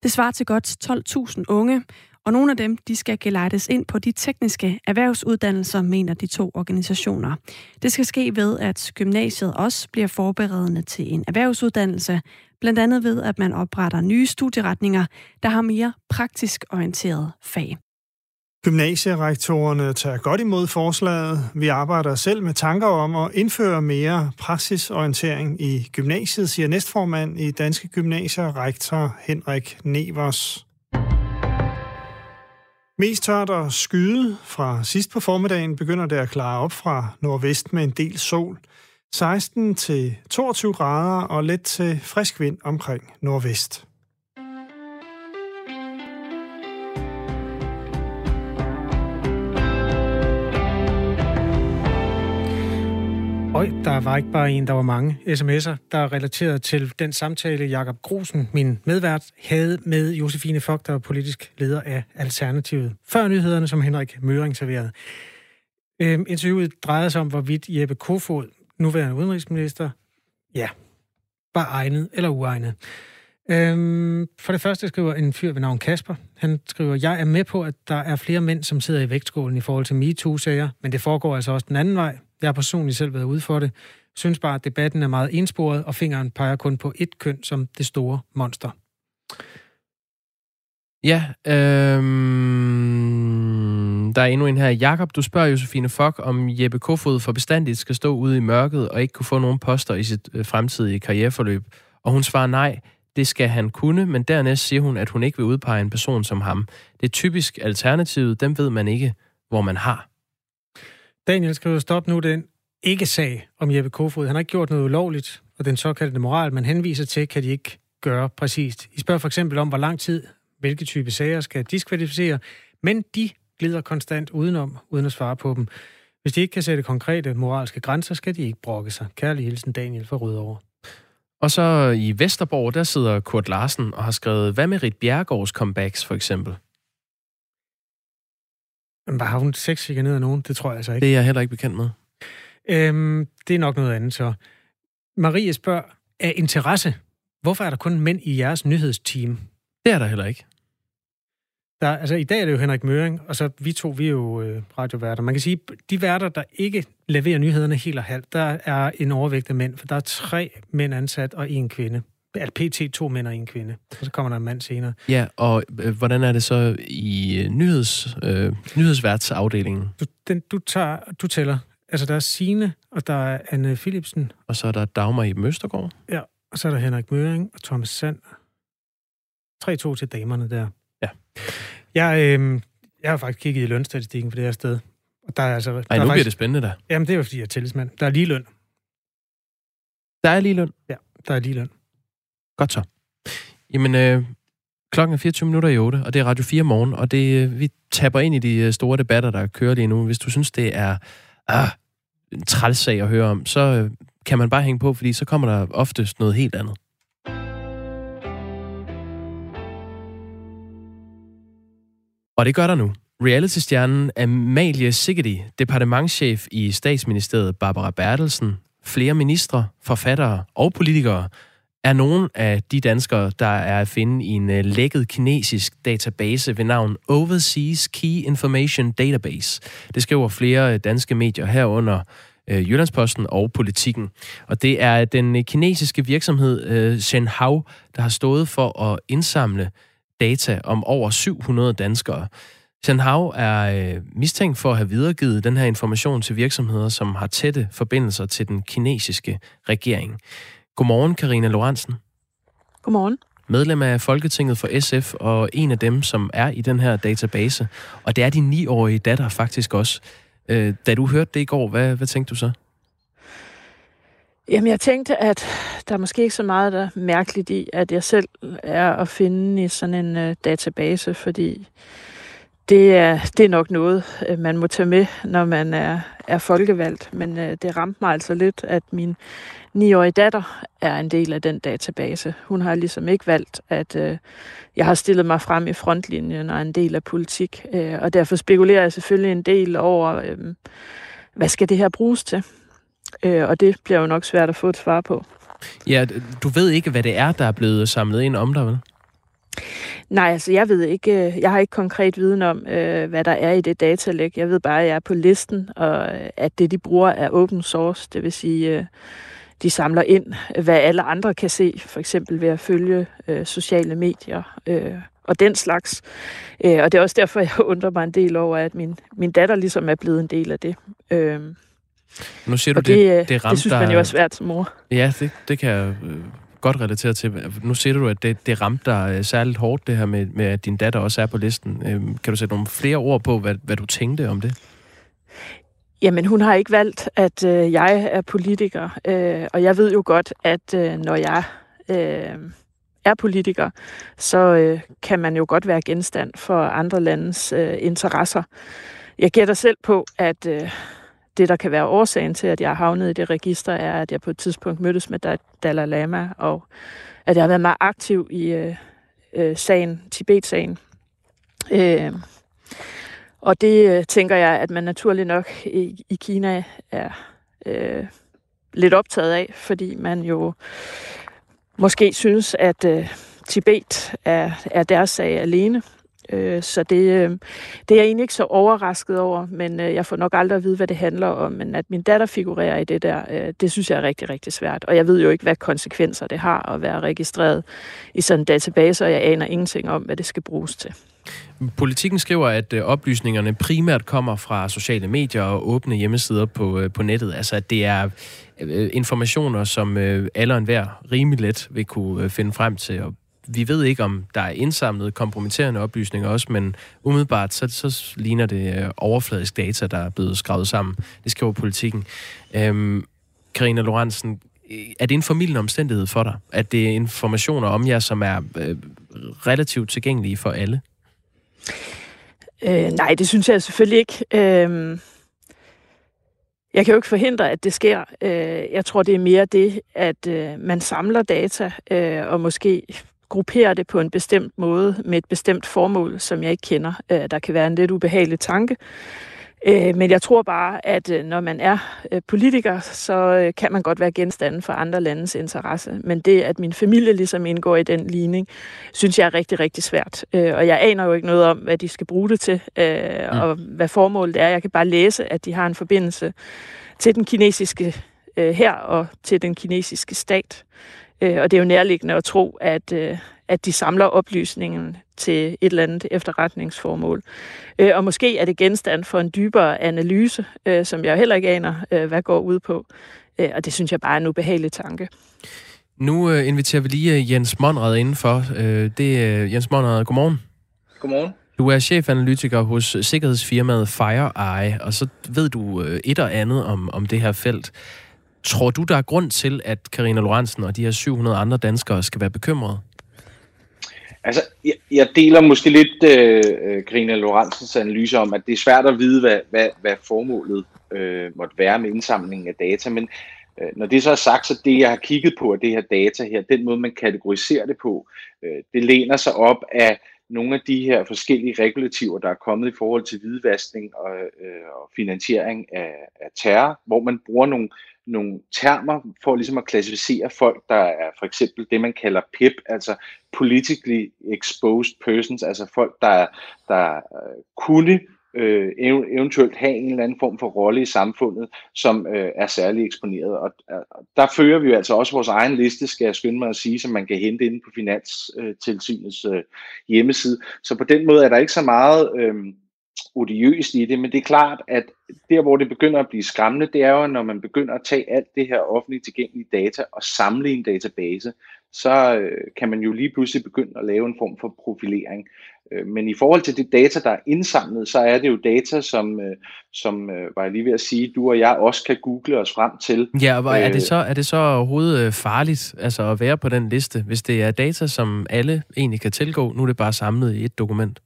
Det svarer til godt 12.000 unge, og nogle af dem de skal gelejtes ind på de tekniske erhvervsuddannelser, mener de to organisationer. Det skal ske ved, at gymnasiet også bliver forberedende til en erhvervsuddannelse, blandt andet ved, at man opretter nye studieretninger, der har mere praktisk orienteret fag. Gymnasierektorerne tager godt imod forslaget. Vi arbejder selv med tanker om at indføre mere praksisorientering i gymnasiet, siger næstformand i Danske Gymnasier, rektor Henrik Nevers. Mest tørt og skyde. Fra sidst på formiddagen begynder det at klare op fra nordvest med en del sol. 16 til 22 grader og let til frisk vind omkring nordvest. Og der var ikke bare en, der var mange sms'er, der er relateret til den samtale, Jakob Grusen, min medvært, havde med Josefine Fogt, der var politisk leder af Alternativet. Før nyhederne, som Henrik Møring serverede. Øhm, interviewet drejede sig om, hvorvidt Jeppe Kofod, nuværende udenrigsminister, ja, var egnet eller uegnet. Øhm, for det første skriver en fyr ved navn Kasper. Han skriver, jeg er med på, at der er flere mænd, som sidder i vægtskålen i forhold til MeToo-sager, men det foregår altså også den anden vej. Jeg har personligt selv været ude for det. Synes bare, at debatten er meget ensporet, og fingeren peger kun på et køn som det store monster. Ja, øhm, der er endnu en her. Jakob, du spørger Josefine Fock, om Jeppe Kofod for bestandigt skal stå ude i mørket og ikke kunne få nogen poster i sit øh, fremtidige karriereforløb. Og hun svarer nej, det skal han kunne, men dernæst siger hun, at hun ikke vil udpege en person som ham. Det er typisk alternativet, dem ved man ikke, hvor man har. Daniel skriver, stop nu den ikke-sag om Jeppe Kofod. Han har ikke gjort noget ulovligt, og den såkaldte moral, man henviser til, kan de ikke gøre præcist. I spørger for eksempel om, hvor lang tid, hvilke type sager skal diskvalificere, men de glider konstant udenom, uden at svare på dem. Hvis de ikke kan sætte konkrete moralske grænser, skal de ikke brokke sig. Kærlig hilsen Daniel fra Rødovre. Og så i Vesterborg, der sidder Kurt Larsen og har skrevet, hvad med Rit Bjergårds comebacks for eksempel? Men har hun sex ned af nogen? Det tror jeg altså ikke. Det er jeg heller ikke bekendt med. Øhm, det er nok noget andet så. Marie spørger, af interesse, hvorfor er der kun mænd i jeres nyhedsteam? Det er der heller ikke. Der, altså, I dag er det jo Henrik Møring, og så vi to, vi er jo øh, radioværter. Man kan sige, de værter, der ikke leverer nyhederne helt og halvt, der er en overvægt af mænd, for der er tre mænd ansat og en kvinde. Altså pt. to mænd og en kvinde. Og så kommer der en mand senere. Ja, og øh, hvordan er det så i øh, nyheds, øh, nyhedsværtsafdelingen? Du, den, du, tager, du tæller. Altså, der er Sine og der er Anne Philipsen. Og så er der Dagmar i Møstergaard. Ja, og så er der Henrik Møring og Thomas Sand. 3-2 til damerne der. Ja. Jeg, øh, jeg har faktisk kigget i lønstatistikken for det her sted. Og der er altså... Ej, der nu faktisk, bliver det spændende da. Jamen, det er jo fordi, jeg er tillidsmand. Der er lige løn. Der er lige løn? Ja, der er lige løn. Godt så. Jamen, øh, klokken er 24 minutter i 8, og det er Radio 4 morgen, og det, øh, vi tapper ind i de øh, store debatter, der kører lige nu. Hvis du synes, det er ah, en trælsag at høre om, så øh, kan man bare hænge på, fordi så kommer der oftest noget helt andet. Og det gør der nu. Reality-stjernen Amalie Sigeti, departementschef i statsministeriet Barbara Bertelsen, flere ministre, forfattere og politikere er nogle af de danskere, der er at finde i en øh, lækket kinesisk database ved navn Overseas Key Information Database. Det skriver flere øh, danske medier herunder øh, Jyllandsposten og Politikken. Og det er den øh, kinesiske virksomhed Shenhao, der har stået for at indsamle data om over 700 danskere. Shenhao er mistænkt for at have videregivet den her information til virksomheder, som har tætte forbindelser til den kinesiske regering. Godmorgen, Karina Lorentzen. Godmorgen. Medlem af Folketinget for SF, og en af dem, som er i den her database. Og det er din 9-årige datter faktisk også. Øh, da du hørte det i går, hvad, hvad tænkte du så? Jamen, jeg tænkte, at der er måske ikke så meget der er mærkeligt i, at jeg selv er at finde i sådan en uh, database, fordi det er, det er nok noget, øh, man må tage med, når man er, er folkevalgt. Men uh, det ramte mig altså lidt, at min 9-årige datter er en del af den database. Hun har ligesom ikke valgt, at uh, jeg har stillet mig frem i frontlinjen og er en del af politik. Uh, og derfor spekulerer jeg selvfølgelig en del over, uh, hvad skal det her bruges til? Uh, og det bliver jo nok svært at få et svar på. Ja, du ved ikke, hvad det er, der er blevet samlet ind om dig, vel? Nej, altså jeg ved ikke, øh, jeg har ikke konkret viden om, øh, hvad der er i det datalæg. Jeg ved bare, at jeg er på listen, og øh, at det, de bruger, er open source. Det vil sige, de samler ind, hvad alle andre kan se, for eksempel ved at følge sociale medier og den slags. og det er også derfor, jeg undrer mig en del over, at min, min datter ligesom er blevet en del af det. nu siger du, det, det, det, det synes man jo er svært som mor. Ja, det, det kan jeg godt relateret til. Nu siger du, at det, det ramte dig øh, særligt hårdt, det her med, med, at din datter også er på listen. Øhm, kan du sætte nogle flere ord på, hvad, hvad du tænkte om det? Jamen, hun har ikke valgt, at øh, jeg er politiker. Øh, og jeg ved jo godt, at øh, når jeg øh, er politiker, så øh, kan man jo godt være genstand for andre landes øh, interesser. Jeg gætter selv på, at øh, det, der kan være årsagen til, at jeg har havnet i det register, er, at jeg på et tidspunkt mødtes med Dalai Lama, og at jeg har været meget aktiv i øh, øh, sagen, Tibet-sagen. Øh, og det øh, tænker jeg, at man naturligt nok i, i Kina er øh, lidt optaget af, fordi man jo måske synes, at øh, Tibet er, er deres sag alene, Øh, så det, øh, det er jeg egentlig ikke så overrasket over, men øh, jeg får nok aldrig at vide, hvad det handler om. Men at min datter figurerer i det der, øh, det synes jeg er rigtig, rigtig svært. Og jeg ved jo ikke, hvad konsekvenser det har at være registreret i sådan en database, og jeg aner ingenting om, hvad det skal bruges til. Politikken skriver, at øh, oplysningerne primært kommer fra sociale medier og åbne hjemmesider på, øh, på nettet. Altså, at det er øh, informationer, som alle og enhver rimelig let vil kunne finde frem til og vi ved ikke, om der er indsamlet kompromitterende oplysninger også, men umiddelbart så, så ligner det overfladisk data, der er blevet skrevet sammen. Det skriver politikken. Øhm, Karina Lorentzen, er det en formidlende omstændighed for dig, at det er informationer om jer, som er øh, relativt tilgængelige for alle? Øh, nej, det synes jeg selvfølgelig ikke. Øh, jeg kan jo ikke forhindre, at det sker. Øh, jeg tror, det er mere det, at øh, man samler data øh, og måske grupperer det på en bestemt måde med et bestemt formål, som jeg ikke kender. Øh, der kan være en lidt ubehagelig tanke. Øh, men jeg tror bare, at øh, når man er øh, politiker, så kan man godt være genstanden for andre landes interesse. Men det, at min familie ligesom indgår i den ligning, synes jeg er rigtig, rigtig svært. Og jeg aner jo ikke noget om, hvad de skal bruge det til, mm. og hvad formålet er. Jeg kan bare læse, at de har en forbindelse til den kinesiske her og til den kinesiske stat. Og det er jo nærliggende at tro, at, at de samler oplysningen til et eller andet efterretningsformål. Øh, og måske er det genstand for en dybere analyse, øh, som jeg heller ikke aner, øh, hvad går ud på. Og det synes jeg bare er en ubehagelig tanke. Nu inviterer vi lige Jens Monrad indenfor. Det er Jens Monrad, godmorgen. Godmorgen. Du er chefanalytiker hos sikkerhedsfirmaet FireEye, og så ved du et og andet om, om det her felt. Tror du, der er grund til, at Karina Lorentzen og de her 700 andre danskere skal være bekymrede? Altså, jeg, jeg deler måske lidt øh, øh, Karina Lorentzens analyse om, at det er svært at vide, hvad, hvad, hvad formålet øh, måtte være med indsamlingen af data, men øh, når det så er sagt, så det jeg har kigget på af det her data her, den måde man kategoriserer det på, øh, det læner sig op af nogle af de her forskellige regulativer, der er kommet i forhold til hvidvaskning og, øh, og finansiering af, af terror, hvor man bruger nogle nogle termer for ligesom at klassificere folk, der er for eksempel det, man kalder PIP, altså Politically Exposed Persons, altså folk, der, der øh, kunne øh, eventuelt have en eller anden form for rolle i samfundet, som øh, er særlig eksponeret. Og og der fører vi jo altså også vores egen liste, skal jeg skynde mig at sige, som man kan hente inde på Finanstilsynets øh, hjemmeside. Så på den måde er der ikke så meget... Øh, odiøst i det, men det er klart, at der, hvor det begynder at blive skræmmende, det er jo, når man begynder at tage alt det her offentligt tilgængelige data og samle i en database, så øh, kan man jo lige pludselig begynde at lave en form for profilering. Øh, men i forhold til det data, der er indsamlet, så er det jo data, som, øh, som var jeg lige ved at sige, du og jeg også kan google os frem til. Ja, og er det så, er det så overhovedet farligt altså at være på den liste, hvis det er data, som alle egentlig kan tilgå? Nu er det bare samlet i et dokument.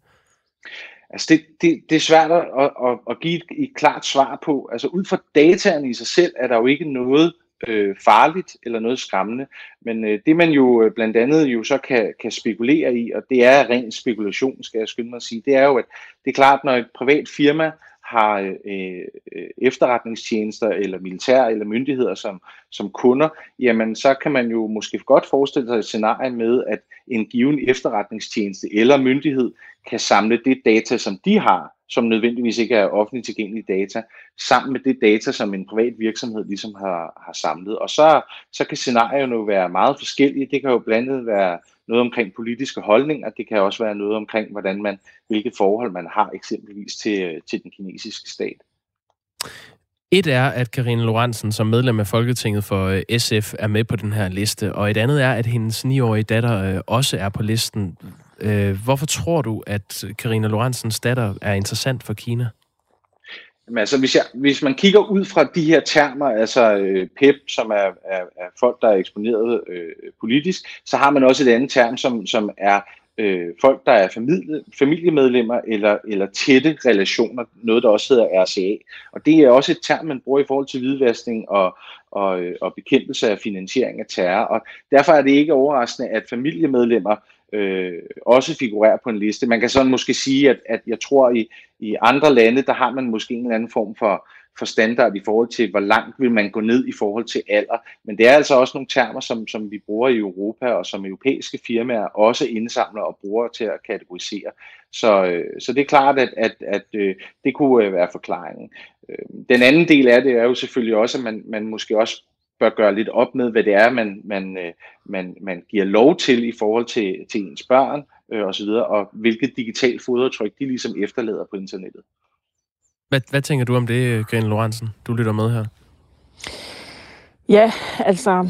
Altså det, det, det er svært at, at, at give et, et klart svar på. Altså ud fra dataen i sig selv er der jo ikke noget øh, farligt eller noget skræmmende. Men øh, det man jo øh, blandt andet jo så kan, kan spekulere i, og det er ren spekulation, skal jeg skynde mig at sige, det er jo, at det er klart, når et privat firma har øh, øh, efterretningstjenester eller militær eller myndigheder som, som kunder, jamen så kan man jo måske godt forestille sig et scenarie med, at en given efterretningstjeneste eller myndighed kan samle det data, som de har, som nødvendigvis ikke er offentligt tilgængelige data, sammen med det data, som en privat virksomhed ligesom har, har samlet. Og så, så kan scenarierne jo være meget forskellige. Det kan jo blandt andet være noget omkring politiske holdninger, det kan også være noget omkring, hvordan man, hvilke forhold man har eksempelvis til, til den kinesiske stat. Et er, at Karine Lorentzen som medlem af Folketinget for øh, SF er med på den her liste, og et andet er, at hendes 9-årige datter øh, også er på listen. Øh, hvorfor tror du, at Karina Lorentzens datter er interessant for Kina? Jamen, altså, hvis, jeg, hvis man kigger ud fra de her termer, altså øh, PEP, som er, er, er folk, der er eksponeret øh, politisk, så har man også et andet term, som, som er øh, folk, der er familie, familiemedlemmer eller, eller tætte relationer, noget der også hedder RCA. Og det er også et term, man bruger i forhold til hvidvaskning og, og, øh, og bekæmpelse af finansiering af terror. Og derfor er det ikke overraskende, at familiemedlemmer øh, også figurerer på en liste. Man kan sådan måske sige, at, at jeg tror, i, i andre lande, der har man måske en eller anden form for, for standard i forhold til, hvor langt vil man gå ned i forhold til alder. Men det er altså også nogle termer, som, som vi bruger i Europa, og som europæiske firmaer også indsamler og bruger til at kategorisere. Så, øh, så det er klart, at, at, at øh, det kunne øh, være forklaringen. Øh, den anden del af det er jo selvfølgelig også, at man, man måske også bør gøre lidt op med, hvad det er, man, man, øh, man, man giver lov til i forhold til, til ens børn øh, osv., og hvilket digitalt fodretryk de ligesom efterlader på internettet. Hvad, hvad tænker du om det, Grene Lorentzen? Du lytter med her. Ja, altså,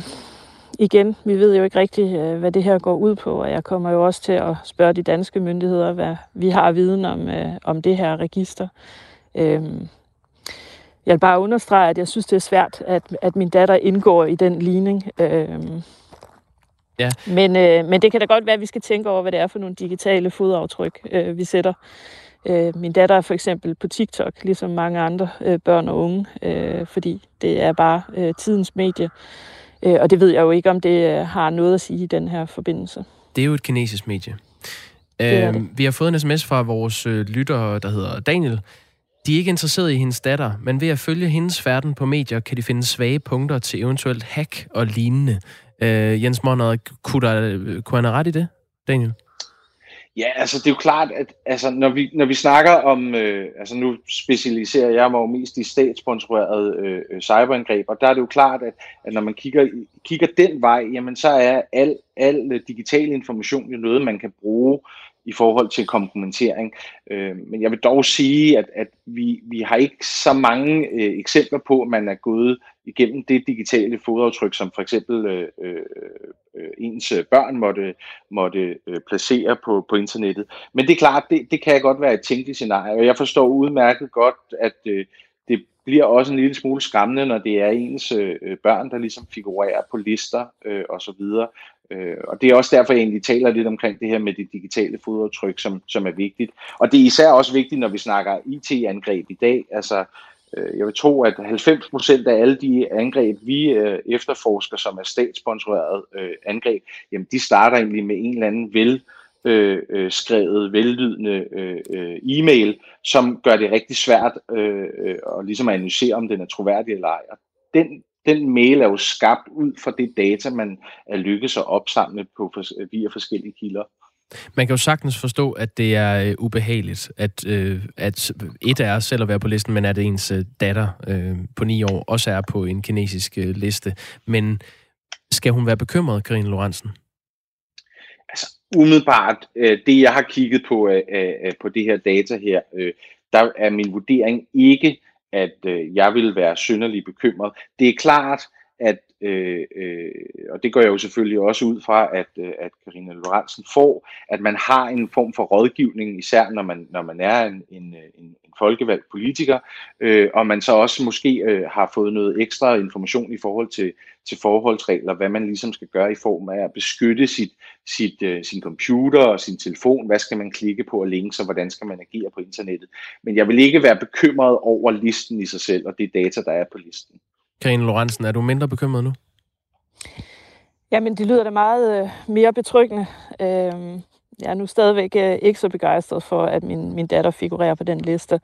igen, vi ved jo ikke rigtigt, øh, hvad det her går ud på, og jeg kommer jo også til at spørge de danske myndigheder, hvad vi har viden om, øh, om det her register. Øh, jeg vil bare understrege, at jeg synes, det er svært, at, at min datter indgår i den ligning. Øh, Ja. Men, øh, men det kan da godt være, at vi skal tænke over, hvad det er for nogle digitale fodaftryk, øh, vi sætter. Øh, min datter er for eksempel på TikTok, ligesom mange andre øh, børn og unge, øh, fordi det er bare øh, tidens medie. Øh, og det ved jeg jo ikke, om det øh, har noget at sige i den her forbindelse. Det er jo et kinesisk medie. Øh, det. vi har fået en sms fra vores øh, lytter, der hedder Daniel. De er ikke interesseret i hendes datter, men ved at følge hendes færden på medier, kan de finde svage punkter til eventuelt hack og lignende. Øh, Jens Monner, kunne, der, kunne han have ret i det, Daniel? Ja, altså det er jo klart, at altså, når, vi, når vi snakker om, øh, altså nu specialiserer jeg mig jo mest i statssponsorerede øh, cyberangreb, og der er det jo klart, at, at når man kigger, kigger den vej, jamen så er al, al digital information jo noget, man kan bruge i forhold til komplementering. Øh, men jeg vil dog sige, at, at vi, vi har ikke så mange øh, eksempler på, at man er gået igennem det digitale fodaftryk, som for eksempel øh, øh, ens børn måtte, måtte øh, placere på, på internettet. Men det er klart, det, det kan godt være et tænkeligt scenarie, og jeg forstår udmærket godt, at øh, bliver også en lille smule skræmmende, når det er ens øh, børn, der ligesom figurerer på lister øh, osv. Øh, og det er også derfor, jeg egentlig taler lidt omkring det her med det digitale fodaftryk, som, som er vigtigt. Og det er især også vigtigt, når vi snakker IT-angreb i dag. Altså, øh, jeg vil tro, at 90% af alle de angreb, vi øh, efterforsker, som er statssponsoreret øh, angreb, jamen de starter egentlig med en eller anden vel øh, øh, skrevet, vellydende øh, øh, e-mail, som gør det rigtig svært øh, øh, at ligesom analysere, om den er troværdig eller ej. Og den, den mail er jo skabt ud fra det data, man er lykkedes at opsamle på, via forskellige kilder. Man kan jo sagtens forstå, at det er øh, ubehageligt, at, øh, at et er selv at være på listen, men at ens øh, datter øh, på ni år også er på en kinesisk øh, liste. Men skal hun være bekymret, Karine Lorentzen? Umiddelbart, øh, det jeg har kigget på øh, øh, øh, på det her data her, øh, der er min vurdering ikke, at øh, jeg vil være synderligt bekymret. Det er klart, at, øh, øh, og det går jeg jo selvfølgelig også ud fra, at, øh, at Karina Lorentzen får, at man har en form for rådgivning, især når man, når man er en, en, en, en folkevalgt politiker, øh, og man så også måske øh, har fået noget ekstra information i forhold til, til forholdsregler, hvad man ligesom skal gøre i form af at beskytte sit, sit, øh, sin computer og sin telefon, hvad skal man klikke på og links, og hvordan skal man agere på internettet. Men jeg vil ikke være bekymret over listen i sig selv, og det data, der er på listen. Karine Lorentzen, er du mindre bekymret nu? Jamen, det lyder da meget øh, mere betryggende. Øh, jeg er nu stadigvæk øh, ikke så begejstret for, at min, min datter figurerer på den liste.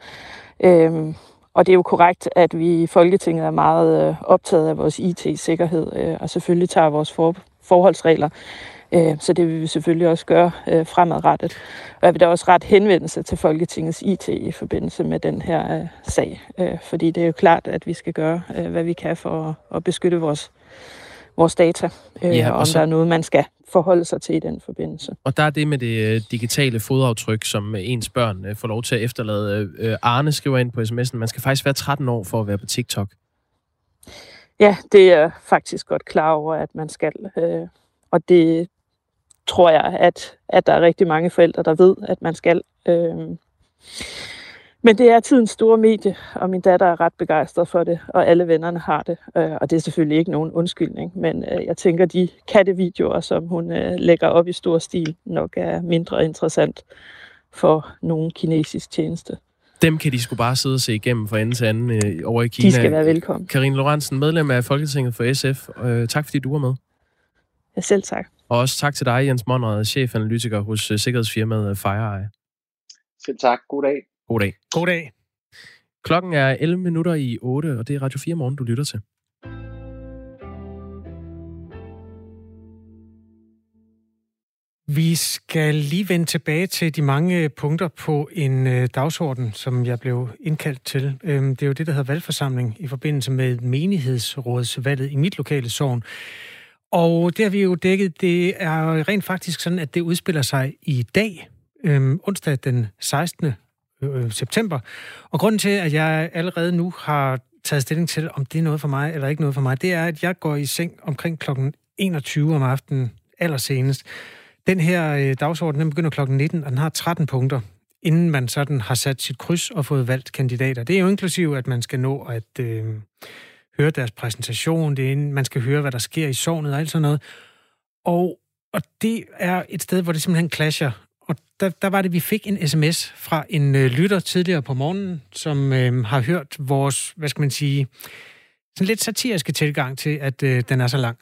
Øh, og det er jo korrekt, at vi i Folketinget er meget øh, optaget af vores IT-sikkerhed, øh, og selvfølgelig tager vores for, forholdsregler. Øh, så det vil vi selvfølgelig også gøre øh, fremadrettet. Og jeg vil da også ret henvendelse til Folketingets IT i forbindelse med den her øh, sag. Fordi det er jo klart, at vi skal gøre, hvad vi kan for at, beskytte vores, vores data. Øh, Ja, og om så- der er noget, man skal forholde sig til i den forbindelse. Og der er det med det digitale fodaftryk, som ens børn øh, får lov til at efterlade. Øh, Arne skriver ind på sms'en, man skal faktisk være 13 år for at være på TikTok. Ja, det er faktisk godt klar over, at man skal. Øh, og det tror jeg, at, at der er rigtig mange forældre, der ved, at man skal. Øh, men det er tidens store medie, og min datter er ret begejstret for det, og alle vennerne har det. Øh, og det er selvfølgelig ikke nogen undskyldning, men øh, jeg tænker, de kattevideoer, som hun øh, lægger op i stor stil, nok er mindre interessant for nogen kinesisk tjeneste. Dem kan de sgu bare sidde og se igennem fra ende til anden øh, over i Kina. De skal være velkommen. Karine Lorentzen, medlem af Folketinget for SF. Øh, tak fordi du var med. Ja, selv tak. Og også tak til dig, Jens Monrad, chefanalytiker hos øh, sikkerhedsfirmaet øh, FireEye. Selv tak. God dag. God dag. God dag. Klokken er 11 minutter i 8, og det er Radio 4 morgen, du lytter til. Vi skal lige vende tilbage til de mange punkter på en øh, dagsorden, som jeg blev indkaldt til. Øhm, det er jo det, der hedder valgforsamling i forbindelse med menighedsrådsvalget i mit lokale sogn. Og det har vi jo dækket. Det er rent faktisk sådan, at det udspiller sig i dag, øh, onsdag den 16. Øh, september. Og grunden til, at jeg allerede nu har taget stilling til, om det er noget for mig eller ikke noget for mig, det er, at jeg går i seng omkring klokken 21 om aftenen allersenest. Den her øh, dagsorden den begynder klokken 19, og den har 13 punkter, inden man sådan har sat sit kryds og fået valgt kandidater. Det er jo inklusiv, at man skal nå at øh, høre deres præsentation, det er, man skal høre, hvad der sker i sovnet og alt sådan noget. Og, og det er et sted, hvor det simpelthen clasher. Og der, der var det, vi fik en sms fra en øh, lytter tidligere på morgenen, som øh, har hørt vores, hvad skal man sige, sådan lidt satiriske tilgang til, at øh, den er så lang.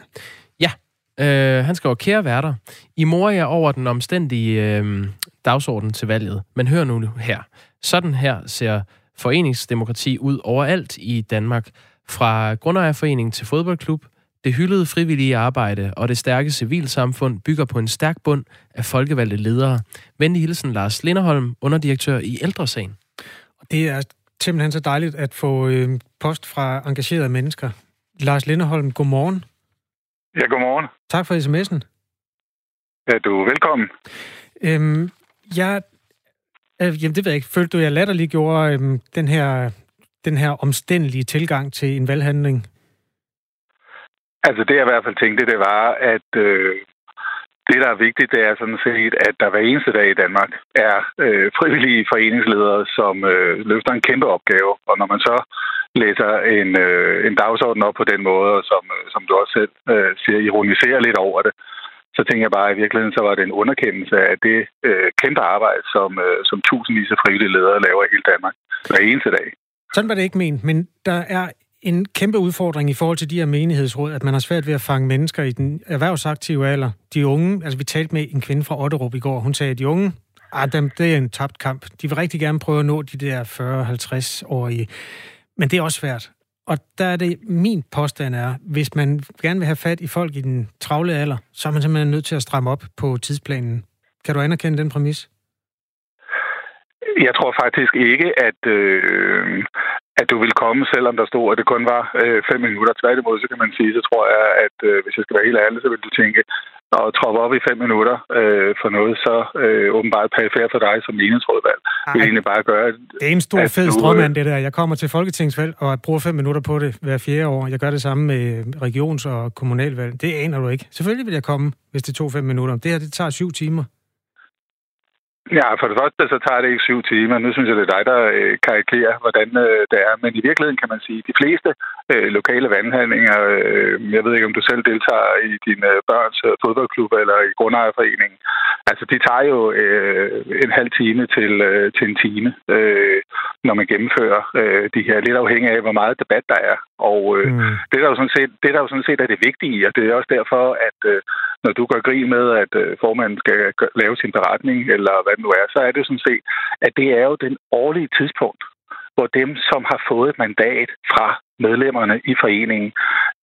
Ja, øh, han skriver, kære værter, I mor jer over den omstændige øh, dagsorden til valget, men hør nu her. Sådan her ser foreningsdemokrati ud overalt i Danmark. Fra Grundejerforening til fodboldklub, det hyldede frivillige arbejde og det stærke civilsamfund bygger på en stærk bund af folkevalgte ledere. Venlig hilsen Lars Linderholm, underdirektør i Ældresagen. Det er simpelthen så dejligt at få øh, post fra engagerede mennesker. Lars Linderholm, godmorgen. Ja, godmorgen. Tak for sms'en. Ja, du er velkommen. Øhm, jeg, øh, jamen det ved jeg ikke. Følte du, jeg latterlig gjorde øh, den her den her omstændelige tilgang til en valghandling? Altså det, jeg i hvert fald tænkte, det var, at øh, det, der er vigtigt, det er sådan set, at der hver eneste dag i Danmark er øh, frivillige foreningsledere, som øh, løfter en kæmpe opgave. Og når man så læser en, øh, en dagsorden op på den måde, som, øh, som du også selv øh, siger, ironiserer lidt over det, så tænker jeg bare, at i virkeligheden så var det en underkendelse af det øh, kæmpe arbejde, som, øh, som tusindvis af frivillige ledere laver i hele Danmark hver eneste dag. Sådan var det ikke ment, men der er en kæmpe udfordring i forhold til de her menighedsråd, at man har svært ved at fange mennesker i den erhvervsaktive alder. De unge, altså vi talte med en kvinde fra Otterup i går, hun sagde, at de unge, ah, dem, det er en tabt kamp. De vil rigtig gerne prøve at nå de der 40-50-årige. Men det er også svært. Og der er det, min påstand er, hvis man gerne vil have fat i folk i den travle alder, så er man simpelthen nødt til at stramme op på tidsplanen. Kan du anerkende den præmis? Jeg tror faktisk ikke, at, øh, at du vil komme, selvom der stod, at det kun var øh, fem minutter. Tværtimod, så kan man sige, så tror jeg, at øh, hvis jeg skal være helt ærlig, så vil du tænke, at troppe op i fem minutter øh, for noget, så øh, åbenbart perifært for dig som menighedsrådvalg. Det vil egentlig bare gøre... Det er en stor fed øh, strømmand, det der. Jeg kommer til folketingsvalg og bruger fem minutter på det hver fjerde år. Jeg gør det samme med regions- og kommunalvalg. Det aner du ikke. Selvfølgelig vil jeg komme, hvis det tog fem minutter. Det her, det tager syv timer. Ja, for det første så tager det ikke syv timer. Nu synes jeg, det er dig, der øh, karikerer, hvordan øh, det er. Men i virkeligheden kan man sige, at de fleste øh, lokale vandhandlinger, øh, jeg ved ikke, om du selv deltager i din øh, børns øh, fodboldklub eller i grundejerforeningen, altså de tager jo øh, en halv time til, øh, til en time, øh, når man gennemfører øh, de her, lidt afhængig af, hvor meget debat der er. Og øh, mm. det, der jo sådan set, det, der jo sådan set er det vigtige, og det er også derfor, at øh, når du gør grin med, at øh, formanden skal lave sin beretning, eller hvad det nu er, så er det sådan set, at det er jo den årlige tidspunkt, hvor dem, som har fået et mandat fra medlemmerne i foreningen,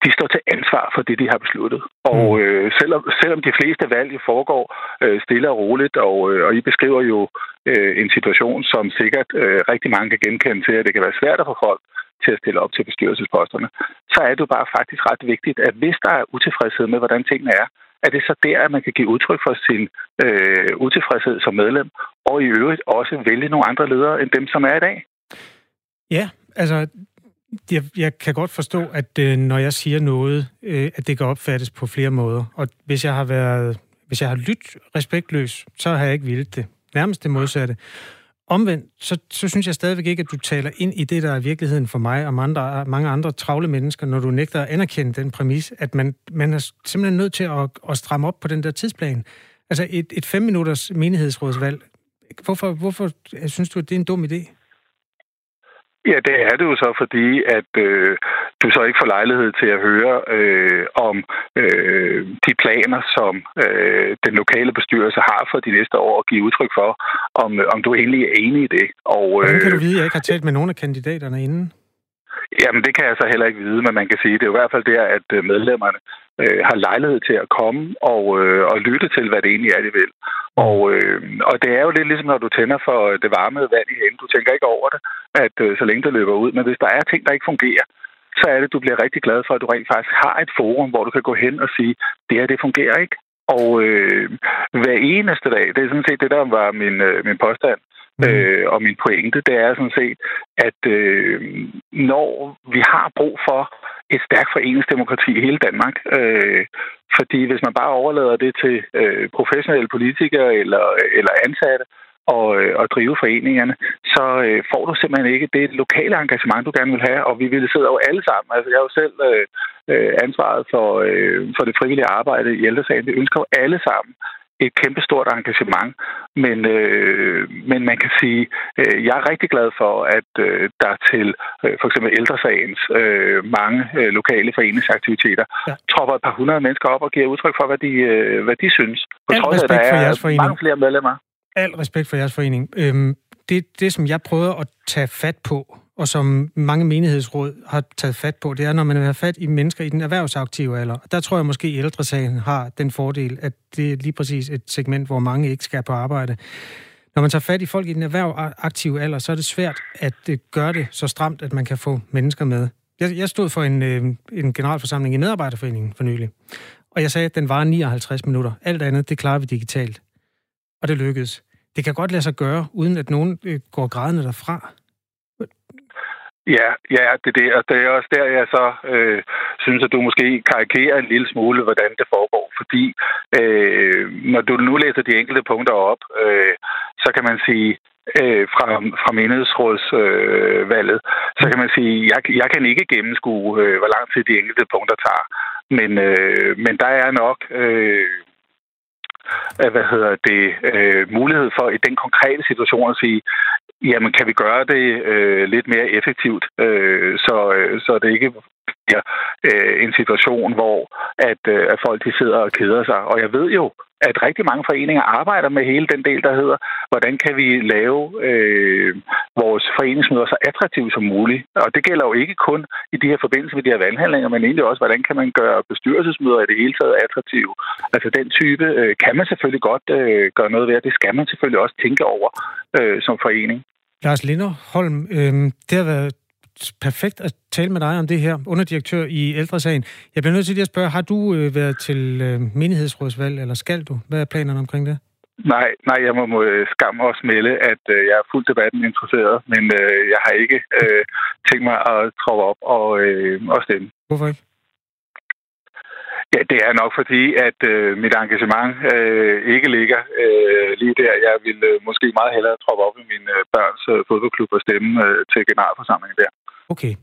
de står til ansvar for det, de har besluttet. Og mm. øh, selvom, selvom de fleste valg foregår øh, stille og roligt, og, øh, og I beskriver jo øh, en situation, som sikkert øh, rigtig mange kan genkende til, at det kan være svært at få folk til at stille op til bestyrelsesposterne, så er det jo bare faktisk ret vigtigt, at hvis der er utilfredshed med, hvordan tingene er, er det så der, at man kan give udtryk for sin øh, utilfredshed som medlem, og i øvrigt også vælge nogle andre ledere end dem, som er i dag. Ja, altså jeg, jeg kan godt forstå, at øh, når jeg siger noget, øh, at det kan opfattes på flere måder. Og hvis jeg har været, hvis jeg har lyttet respektløs, så har jeg ikke vildt det. Nærmest det modsatte. Omvendt, så, så synes jeg stadigvæk ikke, at du taler ind i det, der er virkeligheden for mig og andre, mange andre travle mennesker, når du nægter at anerkende den præmis, at man, man er simpelthen nødt til at, at stramme op på den der tidsplan. Altså et, et fem minutters menighedsrådsvalg. Hvorfor, hvorfor synes du, at det er en dum idé? Ja, det er det jo så, fordi at øh, du så ikke får lejlighed til at høre øh, om øh, de planer, som øh, den lokale bestyrelse har for de næste år at give udtryk for, om, om du egentlig er enig i det. Og, øh, Hvordan kan du vide, at jeg ikke har talt med nogen af kandidaterne inden? Jamen, det kan jeg så heller ikke vide, men man kan sige, det er i hvert fald der, at øh, medlemmerne øh, har lejlighed til at komme og, øh, og lytte til, hvad det egentlig er, de vil. Og, øh, og det er jo lidt ligesom, når du tænder for øh, det varme vand i hænden. Du tænker ikke over det, at øh, så længe det løber ud. Men hvis der er ting, der ikke fungerer, så er det, du bliver rigtig glad for, at du rent faktisk har et forum, hvor du kan gå hen og sige, det her, det fungerer ikke. Og øh, hver eneste dag, det er sådan set det, der var min, øh, min påstand, Mm. Øh, og min pointe, det er sådan set, at øh, når vi har brug for et stærkt foreningsdemokrati i hele Danmark, øh, Fordi hvis man bare overlader det til øh, professionelle politikere eller, eller ansatte, og, øh, og drive foreningerne, så øh, får du simpelthen ikke det lokale engagement, du gerne vil have. Og vi ville sidde jo alle sammen. Altså, jeg er jo selv øh, øh ansvaret for, øh, for det frivillige arbejde i ældresagen. Vi ønsker jo alle sammen et kæmpestort engagement. Men, øh, men man kan sige, øh, jeg er rigtig glad for, at øh, der til øh, for eksempel ældresagens øh, mange øh, lokale foreningsaktiviteter ja. tropper et par hundrede mennesker op og giver udtryk for, hvad de, øh, hvad de synes. På trods af, at der er mange flere medlemmer. Al respekt for jeres forening. Øhm, det, det, som jeg prøver at tage fat på, og som mange menighedsråd har taget fat på, det er, når man har fat i mennesker i den erhvervsaktive alder. Der tror jeg måske, at ældresagen har den fordel, at det er lige præcis et segment, hvor mange ikke skal på arbejde. Når man tager fat i folk i den erhvervsaktive alder, så er det svært at øh, gøre det så stramt, at man kan få mennesker med. Jeg, jeg stod for en, øh, en generalforsamling i Medarbejderforeningen for nylig, og jeg sagde, at den var 59 minutter. Alt andet, det klarer vi digitalt og det lykkedes. Det kan godt lade sig gøre, uden at nogen øh, går grædende derfra. Ja, ja, det det. Og det er også der, jeg så øh, synes, at du måske karikerer en lille smule, hvordan det foregår. Fordi øh, når du nu læser de enkelte punkter op, øh, så kan man sige, øh, fra, fra menighedsrådsvalget, øh, så kan man sige, jeg, jeg kan ikke gennemskue, øh, hvor lang tid de enkelte punkter tager. Men, øh, men der er nok... Øh, øh hvad hedder det, øh, mulighed for i den konkrete situation at sige, jamen kan vi gøre det øh, lidt mere effektivt, øh, så, øh, så det ikke bliver øh, en situation, hvor at, øh, at folk de sidder og keder sig. Og jeg ved jo, at rigtig mange foreninger arbejder med hele den del, der hedder, hvordan kan vi lave øh, vores foreningsmøder så attraktive som muligt. Og det gælder jo ikke kun i de her forbindelser med de her valghandlinger, men egentlig også, hvordan kan man gøre bestyrelsesmøder i det hele taget attraktive. Altså den type øh, kan man selvfølgelig godt øh, gøre noget ved, og det skal man selvfølgelig også tænke over øh, som forening. Lars Linderholm, øh, det har været perfekt at tale med dig om det her, underdirektør i Ældresagen. Jeg bliver nødt til at spørge, har du øh, været til øh, menighedsrådsvalg, eller skal du? Hvad er planerne omkring det? Nej, nej, jeg må, må øh, skamme også melde, at øh, jeg er fuldt debatten interesseret, men øh, jeg har ikke øh, tænkt mig at troppe op og, øh, og stemme. Hvorfor ikke? Ja, det er nok fordi, at øh, mit engagement øh, ikke ligger øh, lige der. Jeg vil øh, måske meget hellere troppe op i min øh, børns øh, fodboldklub og stemme øh, til generalforsamlingen der. Okay.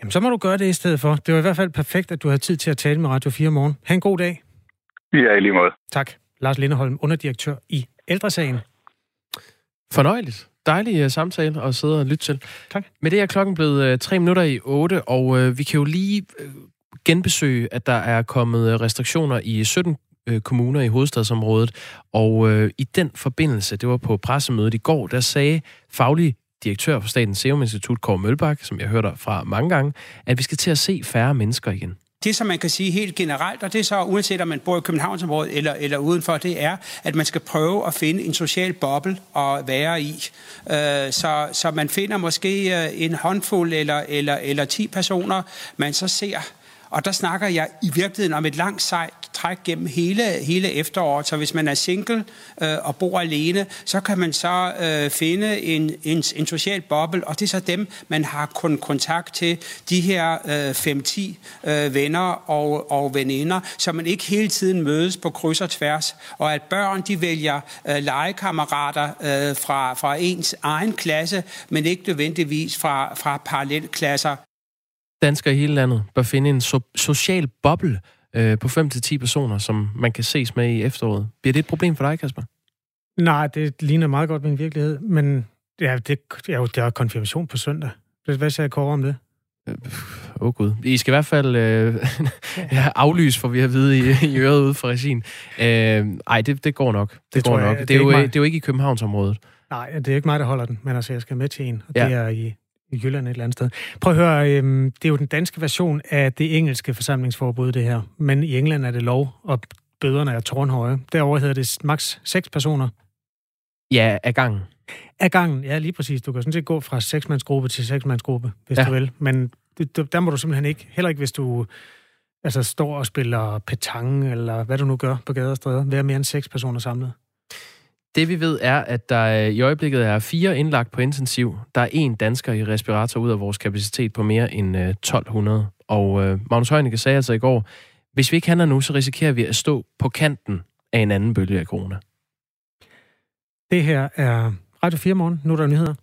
Jamen, så må du gøre det i stedet for. Det var i hvert fald perfekt, at du havde tid til at tale med Radio 4 morgen. Ha' en god dag. Ja, i lige måde. Tak. Lars Lindeholm, underdirektør i Ældresagen. Fornøjeligt. Dejlig uh, samtale at sidde og lytte til. Tak. Med det er klokken blevet uh, tre minutter i otte, og uh, vi kan jo lige genbesøge, at der er kommet restriktioner i 17 uh, kommuner i hovedstadsområdet, og i den forbindelse, det var på pressemødet i går, der sagde faglig direktør for Statens Serum Institut, Kåre Mølbak, som jeg hørte fra mange gange, at vi skal til at se færre mennesker igen. Det, som man kan sige helt generelt, og det er så uanset om man bor i Københavnsområdet eller, eller udenfor, det er, at man skal prøve at finde en social boble at være i. Øh, så, så man finder måske øh, en håndfuld eller, eller, eller 10 personer, man så ser og der snakker jeg i virkeligheden om et langt sejt træk gennem hele, hele efteråret. Så hvis man er single øh, og bor alene, så kan man så øh, finde en, en, en social boble, og det er så dem, man har kun kontakt til, de her øh, 5-10 øh, venner og, og veninder, så man ikke hele tiden mødes på kryds og tværs, og at børn de vælger øh, legekammerater øh, fra, fra ens egen klasse, men ikke nødvendigvis fra, fra parallelklasser danskere i hele landet bør finde en so- social boble øh, på 5-10 personer, som man kan ses med i efteråret. Bliver det et problem for dig, Kasper? Nej, det ligner meget godt min virkelighed, men ja, det, er jo, det er konfirmation på søndag. Hvad sagde Kåre om det? Åh oh, gud. I skal i hvert fald øh, ja, aflyse, for vi har vide i, i øret ude fra regien. Øh, ej, det, det går nok. Det, det går jeg, nok. Det, det, er jo, det er jo ikke i Københavnsområdet. Nej, det er ikke mig, der holder den, men altså, jeg skal med til en, og ja. det er i i Jylland et eller andet sted. Prøv at høre, øhm, det er jo den danske version af det engelske forsamlingsforbud, det her. Men i England er det lov, og bøderne er tårnhøje. Derover hedder det maks 6 personer. Ja, af gangen. Af gangen, ja, lige præcis. Du kan sådan set gå fra seksmandsgruppe til seksmandsgruppe, hvis ja. du vil. Men det, der må du simpelthen ikke, heller ikke hvis du altså, står og spiller petanque, eller hvad du nu gør på gader og stræder, være mere end seks personer samlet. Det vi ved er, at der øh, i øjeblikket er fire indlagt på intensiv. Der er en dansker i respirator ud af vores kapacitet på mere end øh, 1200. Og øh, Magnus Heunicke sagde altså i går, hvis vi ikke handler nu, så risikerer vi at stå på kanten af en anden bølge af corona. Det her er Radio 4 morgen. Nu er der nyheder.